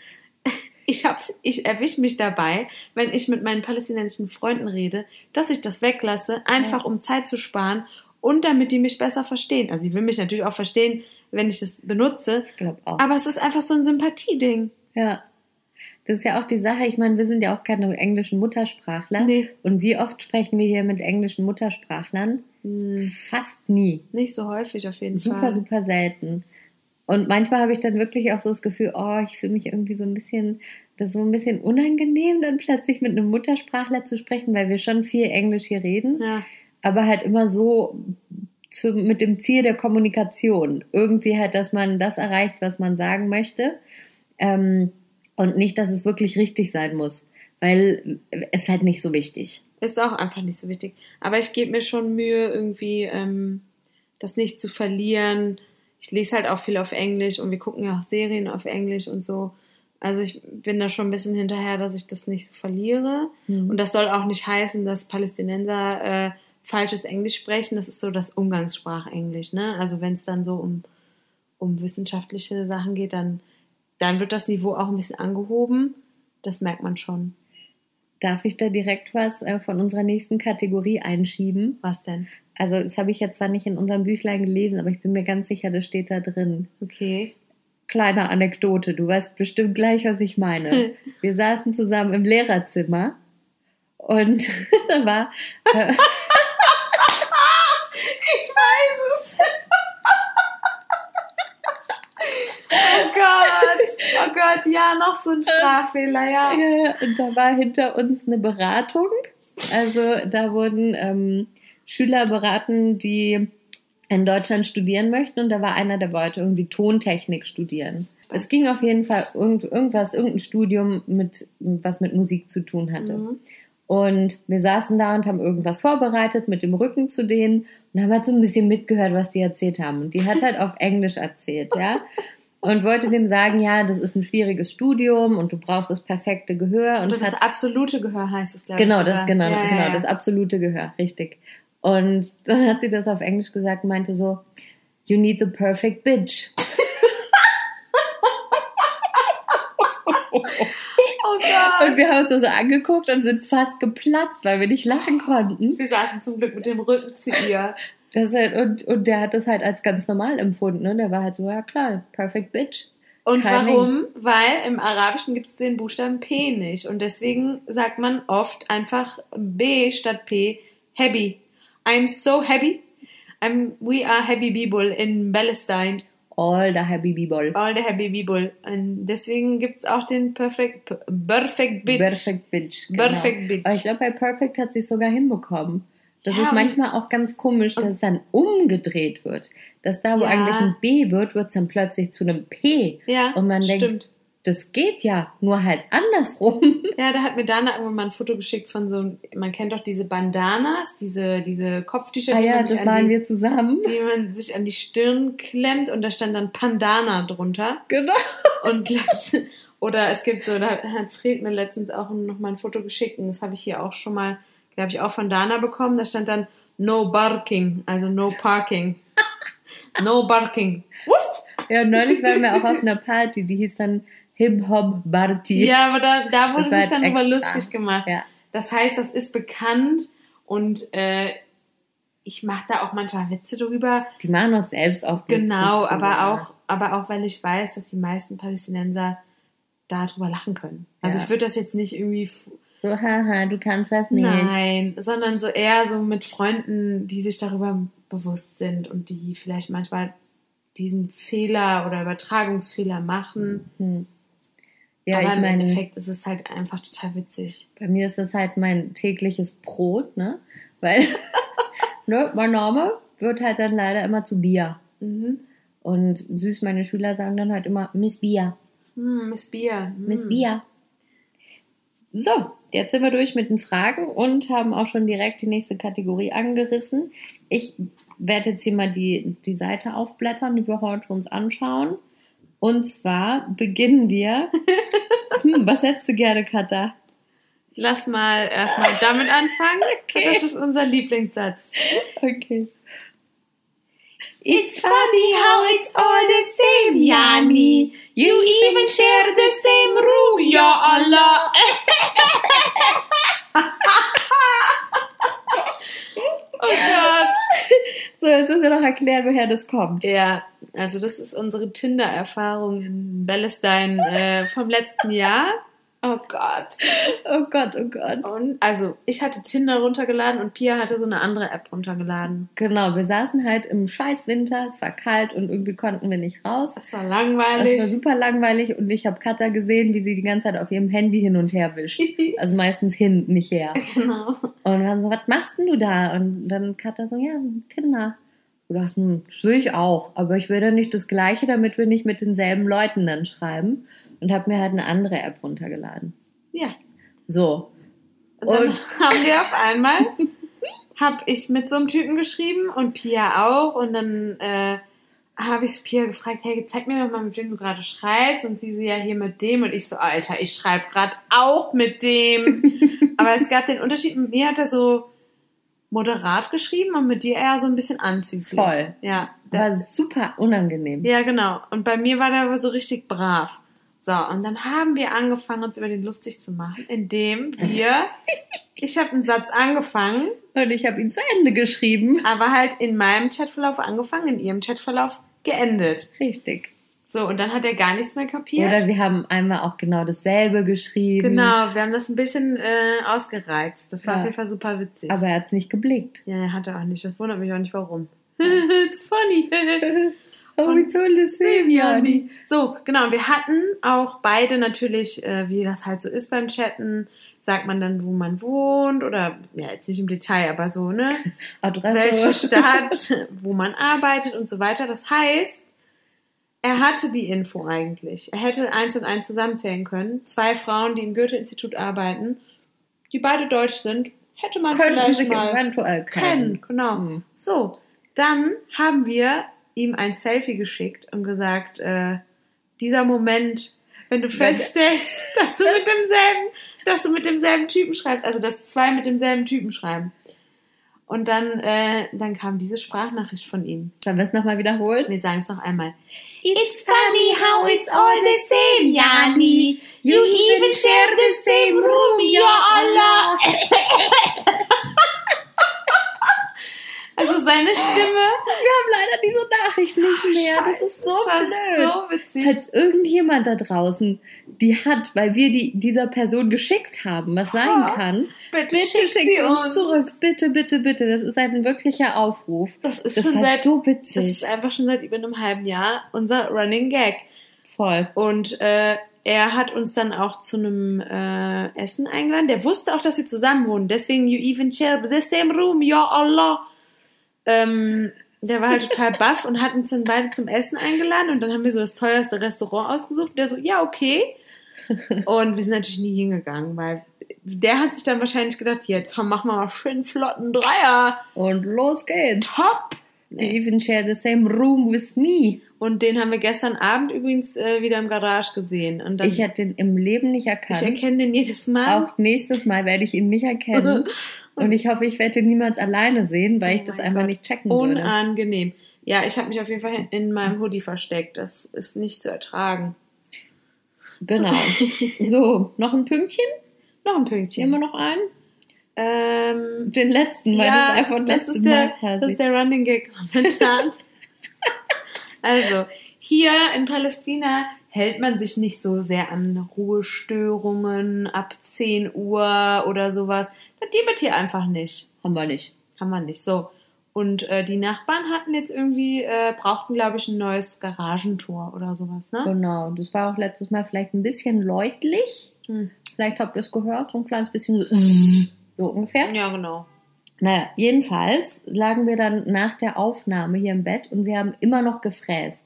[SPEAKER 5] ich hab's, ich erwische mich dabei, wenn ich mit meinen palästinensischen Freunden rede, dass ich das weglasse, einfach um Zeit zu sparen und damit die mich besser verstehen. Also sie will mich natürlich auch verstehen, wenn ich das benutze,
[SPEAKER 4] Ich glaube auch.
[SPEAKER 5] aber es ist einfach so ein Sympathieding.
[SPEAKER 4] Ja. Das ist ja auch die Sache. Ich meine, wir sind ja auch keine englischen Muttersprachler.
[SPEAKER 5] Nee.
[SPEAKER 4] Und wie oft sprechen wir hier mit englischen Muttersprachlern? Fast nie.
[SPEAKER 5] Nicht so häufig auf jeden
[SPEAKER 4] Super,
[SPEAKER 5] Fall.
[SPEAKER 4] super selten. Und manchmal habe ich dann wirklich auch so das Gefühl, oh, ich fühle mich irgendwie so ein bisschen, das ist so ein bisschen unangenehm, dann plötzlich mit einem Muttersprachler zu sprechen, weil wir schon viel Englisch hier reden,
[SPEAKER 5] Ja.
[SPEAKER 4] aber halt immer so zu, mit dem Ziel der Kommunikation. Irgendwie halt, dass man das erreicht, was man sagen möchte. Ähm, und nicht, dass es wirklich richtig sein muss. Weil es ist halt nicht so wichtig.
[SPEAKER 5] Ist auch einfach nicht so wichtig. Aber ich gebe mir schon Mühe, irgendwie ähm, das nicht zu verlieren. Ich lese halt auch viel auf Englisch und wir gucken ja auch Serien auf Englisch und so. Also ich bin da schon ein bisschen hinterher, dass ich das nicht so verliere.
[SPEAKER 4] Mhm.
[SPEAKER 5] Und das soll auch nicht heißen, dass Palästinenser äh, falsches Englisch sprechen. Das ist so das Umgangssprachenglisch. Ne? Also wenn es dann so um, um wissenschaftliche Sachen geht, dann, dann wird das Niveau auch ein bisschen angehoben. Das merkt man schon.
[SPEAKER 4] Darf ich da direkt was äh, von unserer nächsten Kategorie einschieben?
[SPEAKER 5] Was denn?
[SPEAKER 4] Also, das habe ich jetzt zwar nicht in unserem Büchlein gelesen, aber ich bin mir ganz sicher, das steht da drin.
[SPEAKER 5] Okay.
[SPEAKER 4] Kleine Anekdote, du weißt bestimmt gleich, was ich meine. Wir saßen zusammen im Lehrerzimmer und da war. Äh,
[SPEAKER 5] Ich weiß es. Oh Gott. Oh Gott, ja, noch so ein Sprachfehler, ja.
[SPEAKER 4] Ja, und da war hinter uns eine Beratung. Also da wurden ähm, Schüler beraten, die in Deutschland studieren möchten und da war einer, der wollte irgendwie Tontechnik studieren. Es ging auf jeden Fall irgend, irgendwas, irgendein Studium mit was mit Musik zu tun hatte.
[SPEAKER 5] Mhm.
[SPEAKER 4] Und wir saßen da und haben irgendwas vorbereitet mit dem Rücken zu denen und haben halt so ein bisschen mitgehört, was die erzählt haben. Und die hat halt auf Englisch erzählt, ja. Und wollte dem sagen, ja, das ist ein schwieriges Studium und du brauchst das perfekte Gehör und
[SPEAKER 5] das
[SPEAKER 4] hat
[SPEAKER 5] absolute Gehör heißt es, glaube
[SPEAKER 4] genau
[SPEAKER 5] ich.
[SPEAKER 4] das genau
[SPEAKER 5] ja,
[SPEAKER 4] genau
[SPEAKER 5] ja.
[SPEAKER 4] das absolute Gehör, richtig. Und dann hat sie das auf Englisch gesagt und meinte so, you need the perfect bitch.
[SPEAKER 5] Oh.
[SPEAKER 4] Und wir haben uns so angeguckt und sind fast geplatzt, weil wir nicht lachen konnten.
[SPEAKER 5] Wir saßen zum Glück mit dem Rücken zu ihr.
[SPEAKER 4] Das halt, und, und der hat das halt als ganz normal empfunden. Ne? Der war halt so, ja klar, perfect bitch.
[SPEAKER 5] Und
[SPEAKER 4] Timing.
[SPEAKER 5] warum? Weil im Arabischen gibt es den Buchstaben P nicht. Und deswegen sagt man oft einfach B statt P, happy. I'm so happy. I'm, we are happy people in Palestine.
[SPEAKER 4] All the happy people.
[SPEAKER 5] All the happy people. Und deswegen gibt es auch den Perfect, Perfect Bitch.
[SPEAKER 4] Perfect bitch. Genau.
[SPEAKER 5] Perfect bitch.
[SPEAKER 4] Aber ich glaube, bei Perfect hat sie es sogar hinbekommen. Das
[SPEAKER 5] Ja,
[SPEAKER 4] ist manchmal auch ganz komisch, dass es dann umgedreht wird. Dass da, wo
[SPEAKER 5] Ja.
[SPEAKER 4] eigentlich ein B wird, wird es dann plötzlich zu einem P.
[SPEAKER 5] Ja,
[SPEAKER 4] Und man denkt,
[SPEAKER 5] stimmt.
[SPEAKER 4] das geht ja, nur halt andersrum.
[SPEAKER 5] Ja, da hat mir Dana irgendwann mal ein Foto geschickt von so, man kennt doch diese Bandanas, diese, diese Kopftücher,
[SPEAKER 4] Ah
[SPEAKER 5] die,
[SPEAKER 4] ja,
[SPEAKER 5] man
[SPEAKER 4] das waren
[SPEAKER 5] die,
[SPEAKER 4] wir zusammen.
[SPEAKER 5] die man sich an die Stirn klemmt und da stand dann Pandana drunter.
[SPEAKER 4] Genau.
[SPEAKER 5] Und oder es gibt so, da hat Fred mir letztens auch noch mal ein Foto geschickt und das habe ich hier auch schon mal, glaube ich, auch von Dana bekommen. Da stand dann No Barking, also No Parking. No Barking. Wuff!
[SPEAKER 4] Ja, neulich waren wir auch auf einer Party, die hieß dann Hip Hop Barty.
[SPEAKER 5] Ja, aber da, da wurde
[SPEAKER 4] Das
[SPEAKER 5] sich dann
[SPEAKER 4] halt
[SPEAKER 5] über
[SPEAKER 4] extra.
[SPEAKER 5] lustig gemacht.
[SPEAKER 4] Ja.
[SPEAKER 5] Das heißt, das ist bekannt und äh, ich mache da auch manchmal Witze drüber.
[SPEAKER 4] Die machen auch selbst auf Witze
[SPEAKER 5] Genau,
[SPEAKER 4] drüber.
[SPEAKER 5] aber auch, aber auch, weil ich weiß, dass die meisten Palästinenser darüber lachen können. Also
[SPEAKER 4] Ja.
[SPEAKER 5] ich würde das jetzt nicht irgendwie
[SPEAKER 4] So, haha, du kannst das nicht.
[SPEAKER 5] Nein, sondern so eher so mit Freunden, die sich darüber bewusst sind und die vielleicht manchmal diesen Fehler oder Übertragungsfehler machen.
[SPEAKER 4] Hm. Ja,
[SPEAKER 5] Aber
[SPEAKER 4] ich
[SPEAKER 5] im
[SPEAKER 4] meine,
[SPEAKER 5] Endeffekt ist es halt einfach total witzig.
[SPEAKER 4] bei mir ist das halt mein tägliches Brot, ne? Weil, ne, mein Name wird halt dann leider immer zu Bier.
[SPEAKER 5] Mhm.
[SPEAKER 4] Und süß, meine Schüler sagen dann halt immer Miss Bier,
[SPEAKER 5] Hm, Miss Bier. Hm.
[SPEAKER 4] Miss Bier. So, jetzt sind wir durch mit den Fragen und haben auch schon direkt die nächste Kategorie angerissen. Ich werde jetzt hier mal die, die Seite aufblättern, die wir heute uns anschauen. Und zwar beginnen wir. hm, was hättest du gerne, Katha?
[SPEAKER 5] Lass mal erstmal damit anfangen.
[SPEAKER 4] Okay.
[SPEAKER 5] Das ist unser Lieblingssatz.
[SPEAKER 4] Okay.
[SPEAKER 5] It's funny how it's all the same, Yani. You even share the same room, ya Allah. oh Gott.
[SPEAKER 4] So, jetzt müssen wir noch erklären, woher das kommt.
[SPEAKER 5] Ja, also das ist unsere Tinder-Erfahrung in Palestine äh, vom letzten Jahr. Oh Gott.
[SPEAKER 4] Oh Gott, oh Gott.
[SPEAKER 5] Und, also, ich hatte Tinder runtergeladen und Pia hatte so eine andere App runtergeladen.
[SPEAKER 4] Genau, wir saßen halt im Scheißwinter, es war kalt und irgendwie konnten wir nicht raus.
[SPEAKER 5] Das war
[SPEAKER 4] Das
[SPEAKER 5] langweilig.
[SPEAKER 4] war super langweilig und ich habe Katha gesehen, wie sie die ganze Zeit auf ihrem Handy hin und her wischt. Also meistens hin, nicht her.
[SPEAKER 5] genau.
[SPEAKER 4] Und wir waren so, was machst denn du da? Und dann Katha so, ja, Tinder. Ich dachte, hm, das will ich auch, aber ich will dann nicht das Gleiche, damit wir nicht mit denselben Leuten dann schreiben. Und habe mir halt eine andere App runtergeladen.
[SPEAKER 5] Ja.
[SPEAKER 4] So,
[SPEAKER 5] Und dann
[SPEAKER 4] Und-
[SPEAKER 5] haben wir auf einmal, habe ich mit so einem Typen geschrieben und Pia auch. Und dann äh, habe ich Pia gefragt, hey, zeig mir doch mal, mit wem du gerade schreibst. Und sie so, ja, hier mit dem. Und ich so, Alter, ich schreibe gerade auch mit dem. Aber es gab den Unterschied, mit mir hat er so moderat geschrieben und mit dir eher so ein bisschen anzüglich.
[SPEAKER 4] Voll.
[SPEAKER 5] Ja.
[SPEAKER 4] war super unangenehm.
[SPEAKER 5] Ja, genau. Und bei mir war der aber so richtig brav. So, und dann haben wir angefangen, uns über den lustig zu machen, indem wir, ich habe einen Satz angefangen,
[SPEAKER 4] Und ich habe ihn zu Ende geschrieben.
[SPEAKER 5] aber halt in meinem Chatverlauf angefangen, in ihrem Chatverlauf geendet.
[SPEAKER 4] Richtig.
[SPEAKER 5] So, und dann hat er gar nichts mehr kapiert.
[SPEAKER 4] Oder wir haben einmal auch genau dasselbe geschrieben.
[SPEAKER 5] genau, wir haben das ein bisschen äh, ausgereizt. Das war
[SPEAKER 4] Ja.
[SPEAKER 5] auf jeden Fall super witzig.
[SPEAKER 4] Aber er hat es nicht geblickt.
[SPEAKER 5] ja, er hat er auch nicht. Das wundert mich auch nicht, warum. It's funny.
[SPEAKER 4] Oh, wie soll das sein, Jani?
[SPEAKER 5] So, genau. Wir hatten auch beide natürlich, äh, wie das halt so ist beim Chatten, sagt man dann, wo man wohnt oder, ja, jetzt nicht im Detail, aber so, ne?
[SPEAKER 4] Adresse.
[SPEAKER 5] Welche Stadt, wo man arbeitet und so weiter. Das heißt, er hatte die Info eigentlich. Er hätte eins und eins zusammenzählen können. Zwei Frauen, die im Goethe-Institut arbeiten, die beide deutsch sind, hätte man
[SPEAKER 4] Könnten
[SPEAKER 5] vielleicht
[SPEAKER 4] sich
[SPEAKER 5] mal
[SPEAKER 4] eventuell
[SPEAKER 5] kennen.
[SPEAKER 4] kennen.
[SPEAKER 5] Genau.
[SPEAKER 4] Hm.
[SPEAKER 5] So, dann haben wir ihm ein Selfie geschickt und gesagt, äh, dieser Moment, wenn du feststellst, dass du mit demselben, dass du mit demselben Typen schreibst, also dass zwei mit demselben Typen schreiben. Und dann, äh, dann kam diese Sprachnachricht von ihm.
[SPEAKER 4] Sollen wir es nochmal wiederholen?
[SPEAKER 5] Wir sagen es noch einmal.
[SPEAKER 2] It's funny how it's all the same, Yani. You even share the same room, ya Allah.
[SPEAKER 5] Seine Stimme.
[SPEAKER 4] Wir haben leider diese Nachricht nicht mehr. Das ist so
[SPEAKER 5] das
[SPEAKER 4] blöd.
[SPEAKER 5] So witzig.
[SPEAKER 4] Falls irgendjemand da draußen die hat, weil wir die dieser Person geschickt haben, was sein
[SPEAKER 5] Ah,
[SPEAKER 4] kann,
[SPEAKER 5] bitte
[SPEAKER 4] bitte
[SPEAKER 5] schickt
[SPEAKER 4] schickt
[SPEAKER 5] sie
[SPEAKER 4] uns
[SPEAKER 5] uns.
[SPEAKER 4] zurück. Bitte, bitte, bitte. Das ist ein wirklicher Aufruf.
[SPEAKER 5] Das ist
[SPEAKER 4] Das
[SPEAKER 5] schon seit
[SPEAKER 4] so
[SPEAKER 5] Das
[SPEAKER 4] witzig.
[SPEAKER 5] ist einfach schon seit über einem halben Jahr unser Running Gag.
[SPEAKER 4] Voll.
[SPEAKER 5] Und äh, er hat uns dann auch zu einem äh, Essen eingeladen. Der wusste auch, dass wir zusammen wohnen. Deswegen, you even share the same room, ya Allah. Ähm, der war halt total baff und hat uns dann beide zum Essen eingeladen. Und dann haben wir so das teuerste Restaurant ausgesucht. Der so, ja, okay. Und wir sind natürlich nie hingegangen, weil der hat sich dann wahrscheinlich gedacht, jetzt machen wir mal schön flotten Dreier.
[SPEAKER 4] Und los geht's.
[SPEAKER 5] Top!
[SPEAKER 4] You even share the same room with me.
[SPEAKER 5] Und den haben wir gestern Abend übrigens äh, wieder im Garage gesehen. Und dann,
[SPEAKER 4] Ich hätte den im Leben nicht erkannt.
[SPEAKER 5] ich erkenne den jedes Mal.
[SPEAKER 4] Auch nächstes Mal werde ich ihn nicht erkennen. Und ich hoffe, ich werde ihn niemals alleine sehen, weil ich
[SPEAKER 5] Oh
[SPEAKER 4] das
[SPEAKER 5] mein
[SPEAKER 4] einfach
[SPEAKER 5] Gott.
[SPEAKER 4] nicht checken würde.
[SPEAKER 5] Unangenehm. Ja, ich habe mich auf jeden Fall in meinem Hoodie versteckt. Das ist nicht zu ertragen.
[SPEAKER 4] Genau. So, noch ein Pünktchen?
[SPEAKER 5] Noch ein
[SPEAKER 4] Nehmen
[SPEAKER 5] Pünktchen.
[SPEAKER 4] wir noch einen?
[SPEAKER 5] Ähm,
[SPEAKER 4] Den letzten, weil das einfach
[SPEAKER 5] das
[SPEAKER 4] letzte
[SPEAKER 5] ist der,
[SPEAKER 4] Mal quasi.
[SPEAKER 5] das ist der Running Gag momentan. also, hier in Palästina hält man sich nicht so sehr an Ruhestörungen ab 10 Uhr oder sowas. Das gibt hier einfach nicht.
[SPEAKER 4] Haben wir nicht.
[SPEAKER 5] Kann man nicht. So. Und äh, die Nachbarn hatten jetzt irgendwie, äh, brauchten, glaube ich, ein neues Garagentor oder sowas, ne?
[SPEAKER 4] Genau. Das war auch letztes Mal vielleicht ein bisschen läutlich.
[SPEAKER 5] Hm.
[SPEAKER 4] Vielleicht habt ihr es gehört, so ein kleines bisschen so, so ungefähr.
[SPEAKER 5] Ja, genau.
[SPEAKER 4] Naja, jedenfalls lagen wir dann nach der Aufnahme hier im Bett und sie haben immer noch gefräst.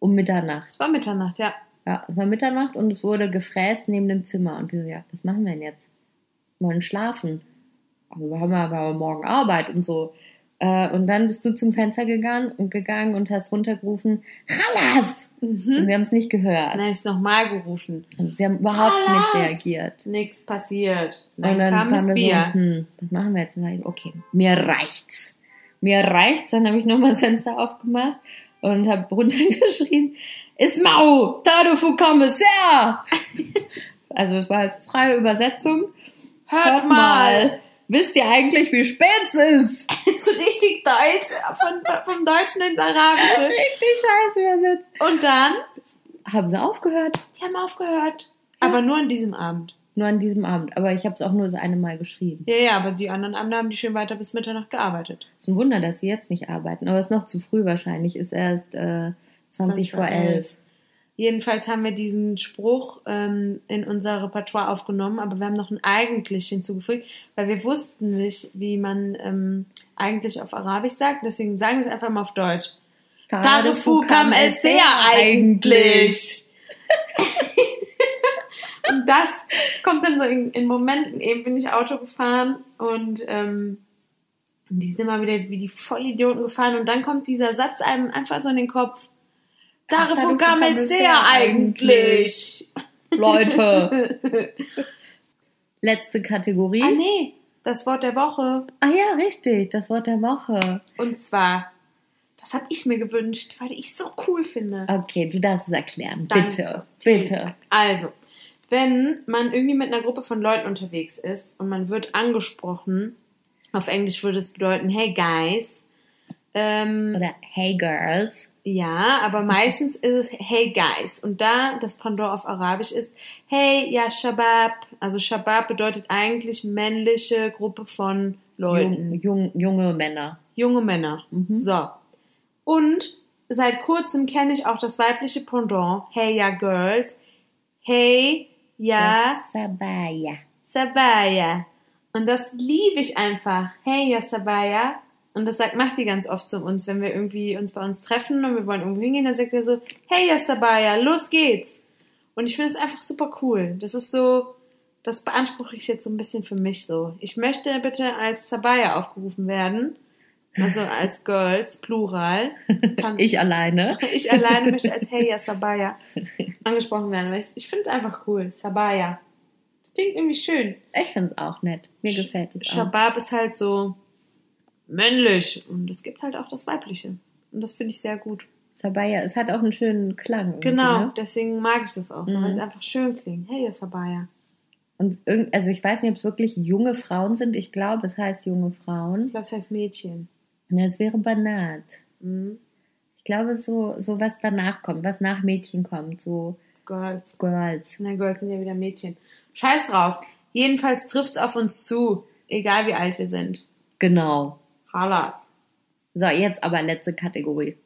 [SPEAKER 4] Um Mitternacht.
[SPEAKER 5] Es war Mitternacht, ja.
[SPEAKER 4] Ja, es war Mitternacht und es wurde gefräst neben dem Zimmer. Und wir so, ja, was machen wir denn jetzt? Wir wollen schlafen. Aber wir haben aber morgen Arbeit und so. Äh, und dann bist du zum Fenster gegangen und gegangen und hast runtergerufen, Chalas! Und sie haben es nicht gehört.
[SPEAKER 5] Dann habe ich es nochmal gerufen.
[SPEAKER 4] Und sie haben überhaupt nicht
[SPEAKER 5] Chalas!
[SPEAKER 4] reagiert.
[SPEAKER 5] Nichts passiert.
[SPEAKER 4] Und dann
[SPEAKER 5] kam das
[SPEAKER 4] kamen wir
[SPEAKER 5] Bier.
[SPEAKER 4] so, hm, was machen wir jetzt? Und ich, okay, mir reicht's. Mir reicht's. Dann habe ich nochmal das Fenster aufgemacht und habe runtergeschrien, Ismau, Tadofu Kommissar! also es war jetzt freie Übersetzung.
[SPEAKER 5] Hört, mal.
[SPEAKER 4] Wisst ihr eigentlich, wie spät es ist?
[SPEAKER 5] so richtig deutsch, von, vom Deutschen ins Arabische.
[SPEAKER 4] Richtig scheiße übersetzt.
[SPEAKER 5] Und dann,
[SPEAKER 4] Haben sie aufgehört.
[SPEAKER 5] die haben aufgehört. Aber nur an diesem Abend.
[SPEAKER 4] Nur an diesem Abend. Aber ich habe es auch nur das eine Mal geschrieben.
[SPEAKER 5] Ja, ja, aber die anderen Abende haben die schön weiter bis Mitternacht gearbeitet.
[SPEAKER 4] Es ist ein Wunder, dass sie jetzt nicht arbeiten. Aber es ist noch zu früh wahrscheinlich. Ist erst äh, 20 vor 11.
[SPEAKER 5] Jedenfalls haben wir diesen Spruch ähm, in unser Repertoire aufgenommen, aber wir haben noch ein eigentlich hinzugefügt, weil wir wussten nicht, wie man ähm, eigentlich auf Arabisch sagt. Deswegen sagen wir es einfach mal auf Deutsch. Tarefu kam es sehr eigentlich. Und das kommt dann so in, in Momenten, eben bin ich Auto gefahren und, ähm, die sind mal wieder wie die Vollidioten gefahren und dann kommt dieser Satz einem einfach so in den Kopf. Tarefu
[SPEAKER 4] Tarefu
[SPEAKER 5] kam es
[SPEAKER 4] es
[SPEAKER 5] sehr eigentlich.
[SPEAKER 4] Leute. Letzte Kategorie.
[SPEAKER 5] ah nee, das Wort der Woche.
[SPEAKER 4] Ah ja, richtig, das Wort der Woche.
[SPEAKER 5] Und zwar, das habe ich mir gewünscht, weil ich so cool finde.
[SPEAKER 4] Okay, du darfst es erklären.
[SPEAKER 5] Danke.
[SPEAKER 4] Bitte, bitte.
[SPEAKER 5] Also, wenn man irgendwie mit einer Gruppe von Leuten unterwegs ist und man wird angesprochen, auf Englisch würde es bedeuten, hey guys. Ähm,
[SPEAKER 4] Oder Hey Girls.
[SPEAKER 5] ja, aber meistens ist es hey guys. Und da das Pendant auf Arabisch ist, hey, ja, Shabab. Also Shabab bedeutet eigentlich männliche Gruppe von Leuten.
[SPEAKER 4] Jung, jung, junge Männer.
[SPEAKER 5] Junge Männer.
[SPEAKER 4] Mhm.
[SPEAKER 5] So. Und seit kurzem kenne ich auch das weibliche Pendant. Hey, ja, Girls. Hey, ja,
[SPEAKER 4] Sabaya.
[SPEAKER 5] Sabaya. Und das liebe ich einfach. Hey, ja, Sabaya. Und das sagt Machti ganz oft zu uns, wenn wir irgendwie uns bei uns treffen und wir wollen irgendwo hingehen, dann sagt er so, hey, ja, Sabaya, los geht's. Und ich finde es einfach super cool. Das ist so, das beanspruche ich jetzt so ein bisschen für mich so. Ich möchte bitte als Sabaya aufgerufen werden. Also als Girls, Plural.
[SPEAKER 4] Ich alleine.
[SPEAKER 5] ich alleine möchte als Hey, ja, Sabaya angesprochen werden. Weil ich, ich finde es einfach cool. Sabaya. Das klingt irgendwie schön.
[SPEAKER 4] Ich finde es auch nett. Mir gefällt es auch.
[SPEAKER 5] Shabab ist halt so männlich. Und es gibt halt auch das Weibliche. Und das finde ich sehr gut.
[SPEAKER 4] Sabaya, es hat auch einen schönen Klang.
[SPEAKER 5] Genau,
[SPEAKER 4] Ne?
[SPEAKER 5] deswegen mag ich das auch so,
[SPEAKER 4] Mhm.
[SPEAKER 5] weil es einfach schön klingt. Hey, Sabaya.
[SPEAKER 4] Und irgend, also ich weiß nicht, ob es wirklich junge Frauen sind. Ich glaube, es heißt junge
[SPEAKER 5] Ich
[SPEAKER 4] Frauen.
[SPEAKER 5] glaube, es heißt Mädchen.
[SPEAKER 4] Ja, es wäre Banat.
[SPEAKER 5] Mhm.
[SPEAKER 4] Ich glaube, so, so was danach kommt, was nach Mädchen kommt, so
[SPEAKER 5] Girls.
[SPEAKER 4] Girls.
[SPEAKER 5] Na, Girls sind ja wieder Mädchen. Scheiß drauf. Jedenfalls trifft es auf uns zu. Egal wie alt wir sind.
[SPEAKER 4] Genau.
[SPEAKER 5] Halas.
[SPEAKER 4] So, jetzt aber letzte Kategorie.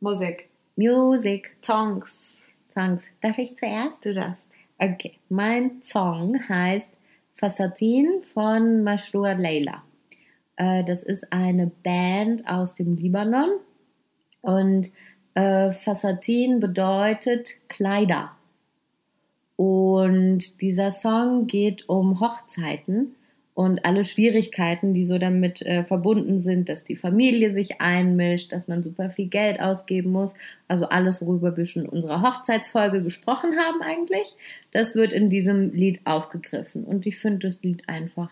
[SPEAKER 5] Musik.
[SPEAKER 4] Music,
[SPEAKER 5] Songs.
[SPEAKER 4] Songs. Darf ich zuerst?
[SPEAKER 5] Du darfst.
[SPEAKER 4] Okay, mein Song heißt Fasatin von Mashrua Leila. Äh, das ist eine Band aus dem Libanon und äh, Fasatin bedeutet Kleider. Und dieser Song geht um Hochzeiten und alle Schwierigkeiten, die so damit äh, verbunden sind, dass die Familie sich einmischt, dass man super viel Geld ausgeben muss. Also alles, worüber wir schon in unserer Hochzeitsfolge gesprochen haben eigentlich, das wird in diesem Lied aufgegriffen. Und ich finde das Lied einfach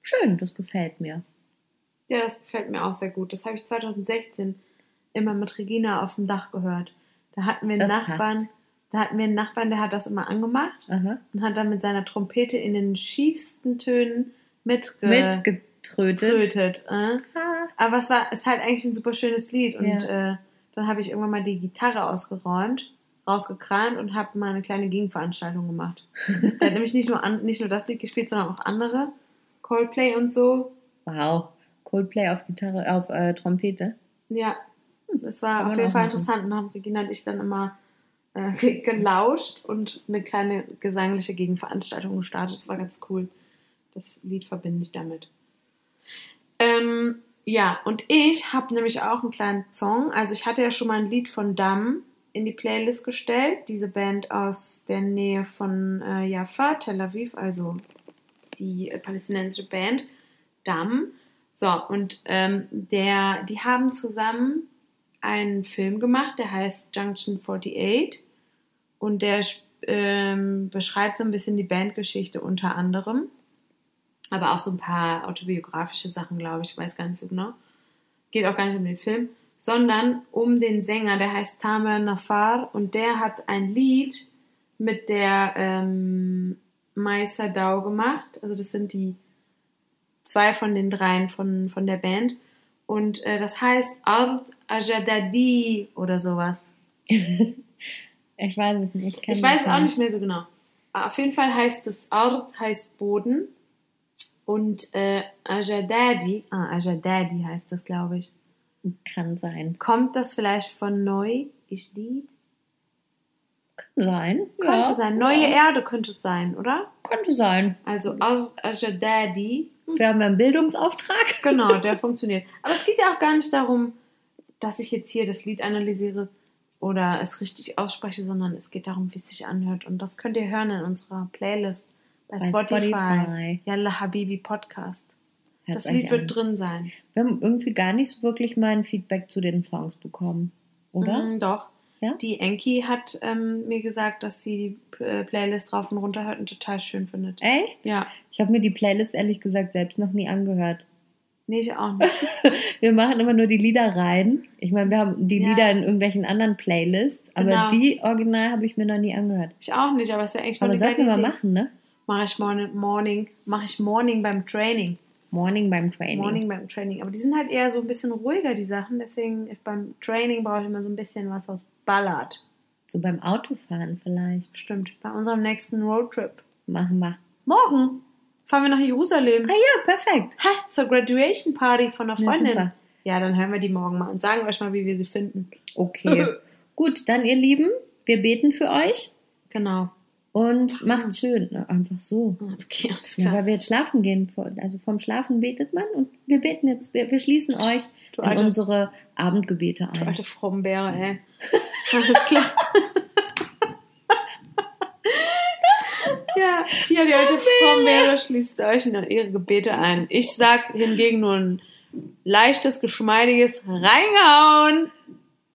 [SPEAKER 4] schön, das gefällt mir.
[SPEAKER 5] Ja, das gefällt mir auch sehr gut. Das habe ich 2016 immer mit Regina auf dem Dach gehört. Da hatten wir einen
[SPEAKER 4] Das
[SPEAKER 5] Nachbarn, da hatten wir einen Nachbarn, der hat das immer angemacht
[SPEAKER 4] Aha.
[SPEAKER 5] und hat dann mit seiner Trompete in den schiefsten Tönen mitge
[SPEAKER 4] Mitgetrötet.
[SPEAKER 5] getrötet. Äh? Aber es war, ist halt eigentlich ein super schönes Lied. Und
[SPEAKER 4] Ja.
[SPEAKER 5] äh, dann habe ich irgendwann mal die Gitarre ausgeräumt, rausgekramt und habe mal eine kleine Gegenveranstaltung gemacht. er hat nämlich nicht nur, an, nicht nur das Lied gespielt, sondern auch andere. Coldplay und so.
[SPEAKER 4] Wow. Coldplay auf Gitarre, auf äh, Trompete.
[SPEAKER 5] Ja, das war
[SPEAKER 4] Kann
[SPEAKER 5] auf jeden Fall
[SPEAKER 4] machen.
[SPEAKER 5] interessant. Und haben Regina und ich dann immer äh, ge- gelauscht und eine kleine gesangliche Gegenveranstaltung gestartet. Das war ganz cool. Das Lied verbinde ich damit. Ähm, ja, und ich habe nämlich auch einen kleinen Song. Also ich hatte ja schon mal ein Lied von Dam in die Playlist gestellt. Diese Band aus der Nähe von äh, Jaffa, Tel Aviv, also die äh, palästinensische Band Dam. So, und ähm, der, die haben zusammen einen Film gemacht, der heißt Junction 48 und der ähm, beschreibt so ein bisschen die Bandgeschichte unter anderem, aber auch so ein paar autobiografische Sachen, glaube ich, ich weiß gar nicht so genau. Geht auch gar nicht um den Film, sondern um den Sänger, der heißt Tamer Nafar und der hat ein Lied mit der ähm, Maisa Dau gemacht. Also das sind die zwei von den dreien von, von der Band. Und äh, das heißt Ard Ajadadi oder sowas.
[SPEAKER 4] Ich weiß es nicht.
[SPEAKER 5] Ich
[SPEAKER 4] den
[SPEAKER 5] weiß es auch nicht mehr so genau. Aber auf jeden Fall heißt es Ard heißt Boden und äh, Ajadadi, ah, Ajadadi heißt das, glaube ich.
[SPEAKER 4] Kann sein.
[SPEAKER 5] Kommt das vielleicht von Neu? Ich?
[SPEAKER 4] Kann sein.
[SPEAKER 5] Könnte
[SPEAKER 4] ja.
[SPEAKER 5] sein. Neue Erde könnte es sein, oder?
[SPEAKER 4] Könnte sein.
[SPEAKER 5] Also Ard Ajadadi.
[SPEAKER 4] Wir haben ja einen Bildungsauftrag.
[SPEAKER 5] Genau, der funktioniert. Aber es geht ja auch gar nicht darum, dass ich jetzt hier das Lied analysiere oder es richtig ausspreche, sondern es geht darum, wie es sich anhört. Und das könnt ihr hören in unserer Playlist bei,
[SPEAKER 4] Bei
[SPEAKER 5] Spotify.
[SPEAKER 4] Spotify.
[SPEAKER 5] Yalla Habibi Podcast.
[SPEAKER 4] Hört
[SPEAKER 5] das Lied
[SPEAKER 4] an.
[SPEAKER 5] wird drin sein.
[SPEAKER 4] Wir haben irgendwie gar nicht so wirklich mal ein Feedback zu den Songs bekommen. Oder?
[SPEAKER 5] Mhm, doch.
[SPEAKER 4] Ja?
[SPEAKER 5] Die Enki hat ähm, mir gesagt, dass sie die äh, Playlist rauf und runter hört und total schön findet.
[SPEAKER 4] Echt?
[SPEAKER 5] Ja.
[SPEAKER 4] Ich habe mir die Playlist ehrlich gesagt selbst noch nie angehört.
[SPEAKER 5] Nee, ich auch nicht.
[SPEAKER 4] Wir machen immer nur die Lieder rein. Ich meine, wir haben die
[SPEAKER 5] Ja.
[SPEAKER 4] Lieder in irgendwelchen anderen Playlists, aber
[SPEAKER 5] Genau.
[SPEAKER 4] die Original habe ich mir noch nie angehört.
[SPEAKER 5] Ich auch nicht, aber es ist ja eigentlich mal
[SPEAKER 4] Aber
[SPEAKER 5] eine
[SPEAKER 4] sollten wir mal machen, ne?
[SPEAKER 5] Mache ich morning, morning, mache ich morning beim Training.
[SPEAKER 4] Morning beim Training.
[SPEAKER 5] Morning beim Training. Aber die sind halt eher so ein bisschen ruhiger, die Sachen. Deswegen beim Training brauche ich immer so ein bisschen was, was ballert.
[SPEAKER 4] So beim Autofahren vielleicht.
[SPEAKER 5] Stimmt. Bei unserem nächsten Roadtrip.
[SPEAKER 4] Machen wir.
[SPEAKER 5] Morgen fahren wir nach Jerusalem.
[SPEAKER 4] Ah ja, perfekt.
[SPEAKER 5] Ha, zur Graduation Party von einer
[SPEAKER 4] Ja,
[SPEAKER 5] Freundin.
[SPEAKER 4] super.
[SPEAKER 5] Ja, dann hören wir die morgen mal und sagen euch mal, wie wir sie finden.
[SPEAKER 4] Okay. Gut, dann ihr Lieben, wir beten für euch
[SPEAKER 5] Genau.
[SPEAKER 4] Und macht's schön. Ne? Einfach so.
[SPEAKER 5] Okay, alles
[SPEAKER 4] Ja,
[SPEAKER 5] klar.
[SPEAKER 4] weil wir jetzt schlafen gehen. Also vom Schlafen betet man und wir beten jetzt, wir, wir schließen euch
[SPEAKER 5] Du
[SPEAKER 4] in
[SPEAKER 5] alte-
[SPEAKER 4] unsere Abendgebete
[SPEAKER 5] Du
[SPEAKER 4] ein.
[SPEAKER 5] alte Frombeere, ey. Alles klar. ja, hier die alte Frombeere schließt euch in ihre Gebete ein. Ich sag hingegen nur ein leichtes, geschmeidiges Reingehauen.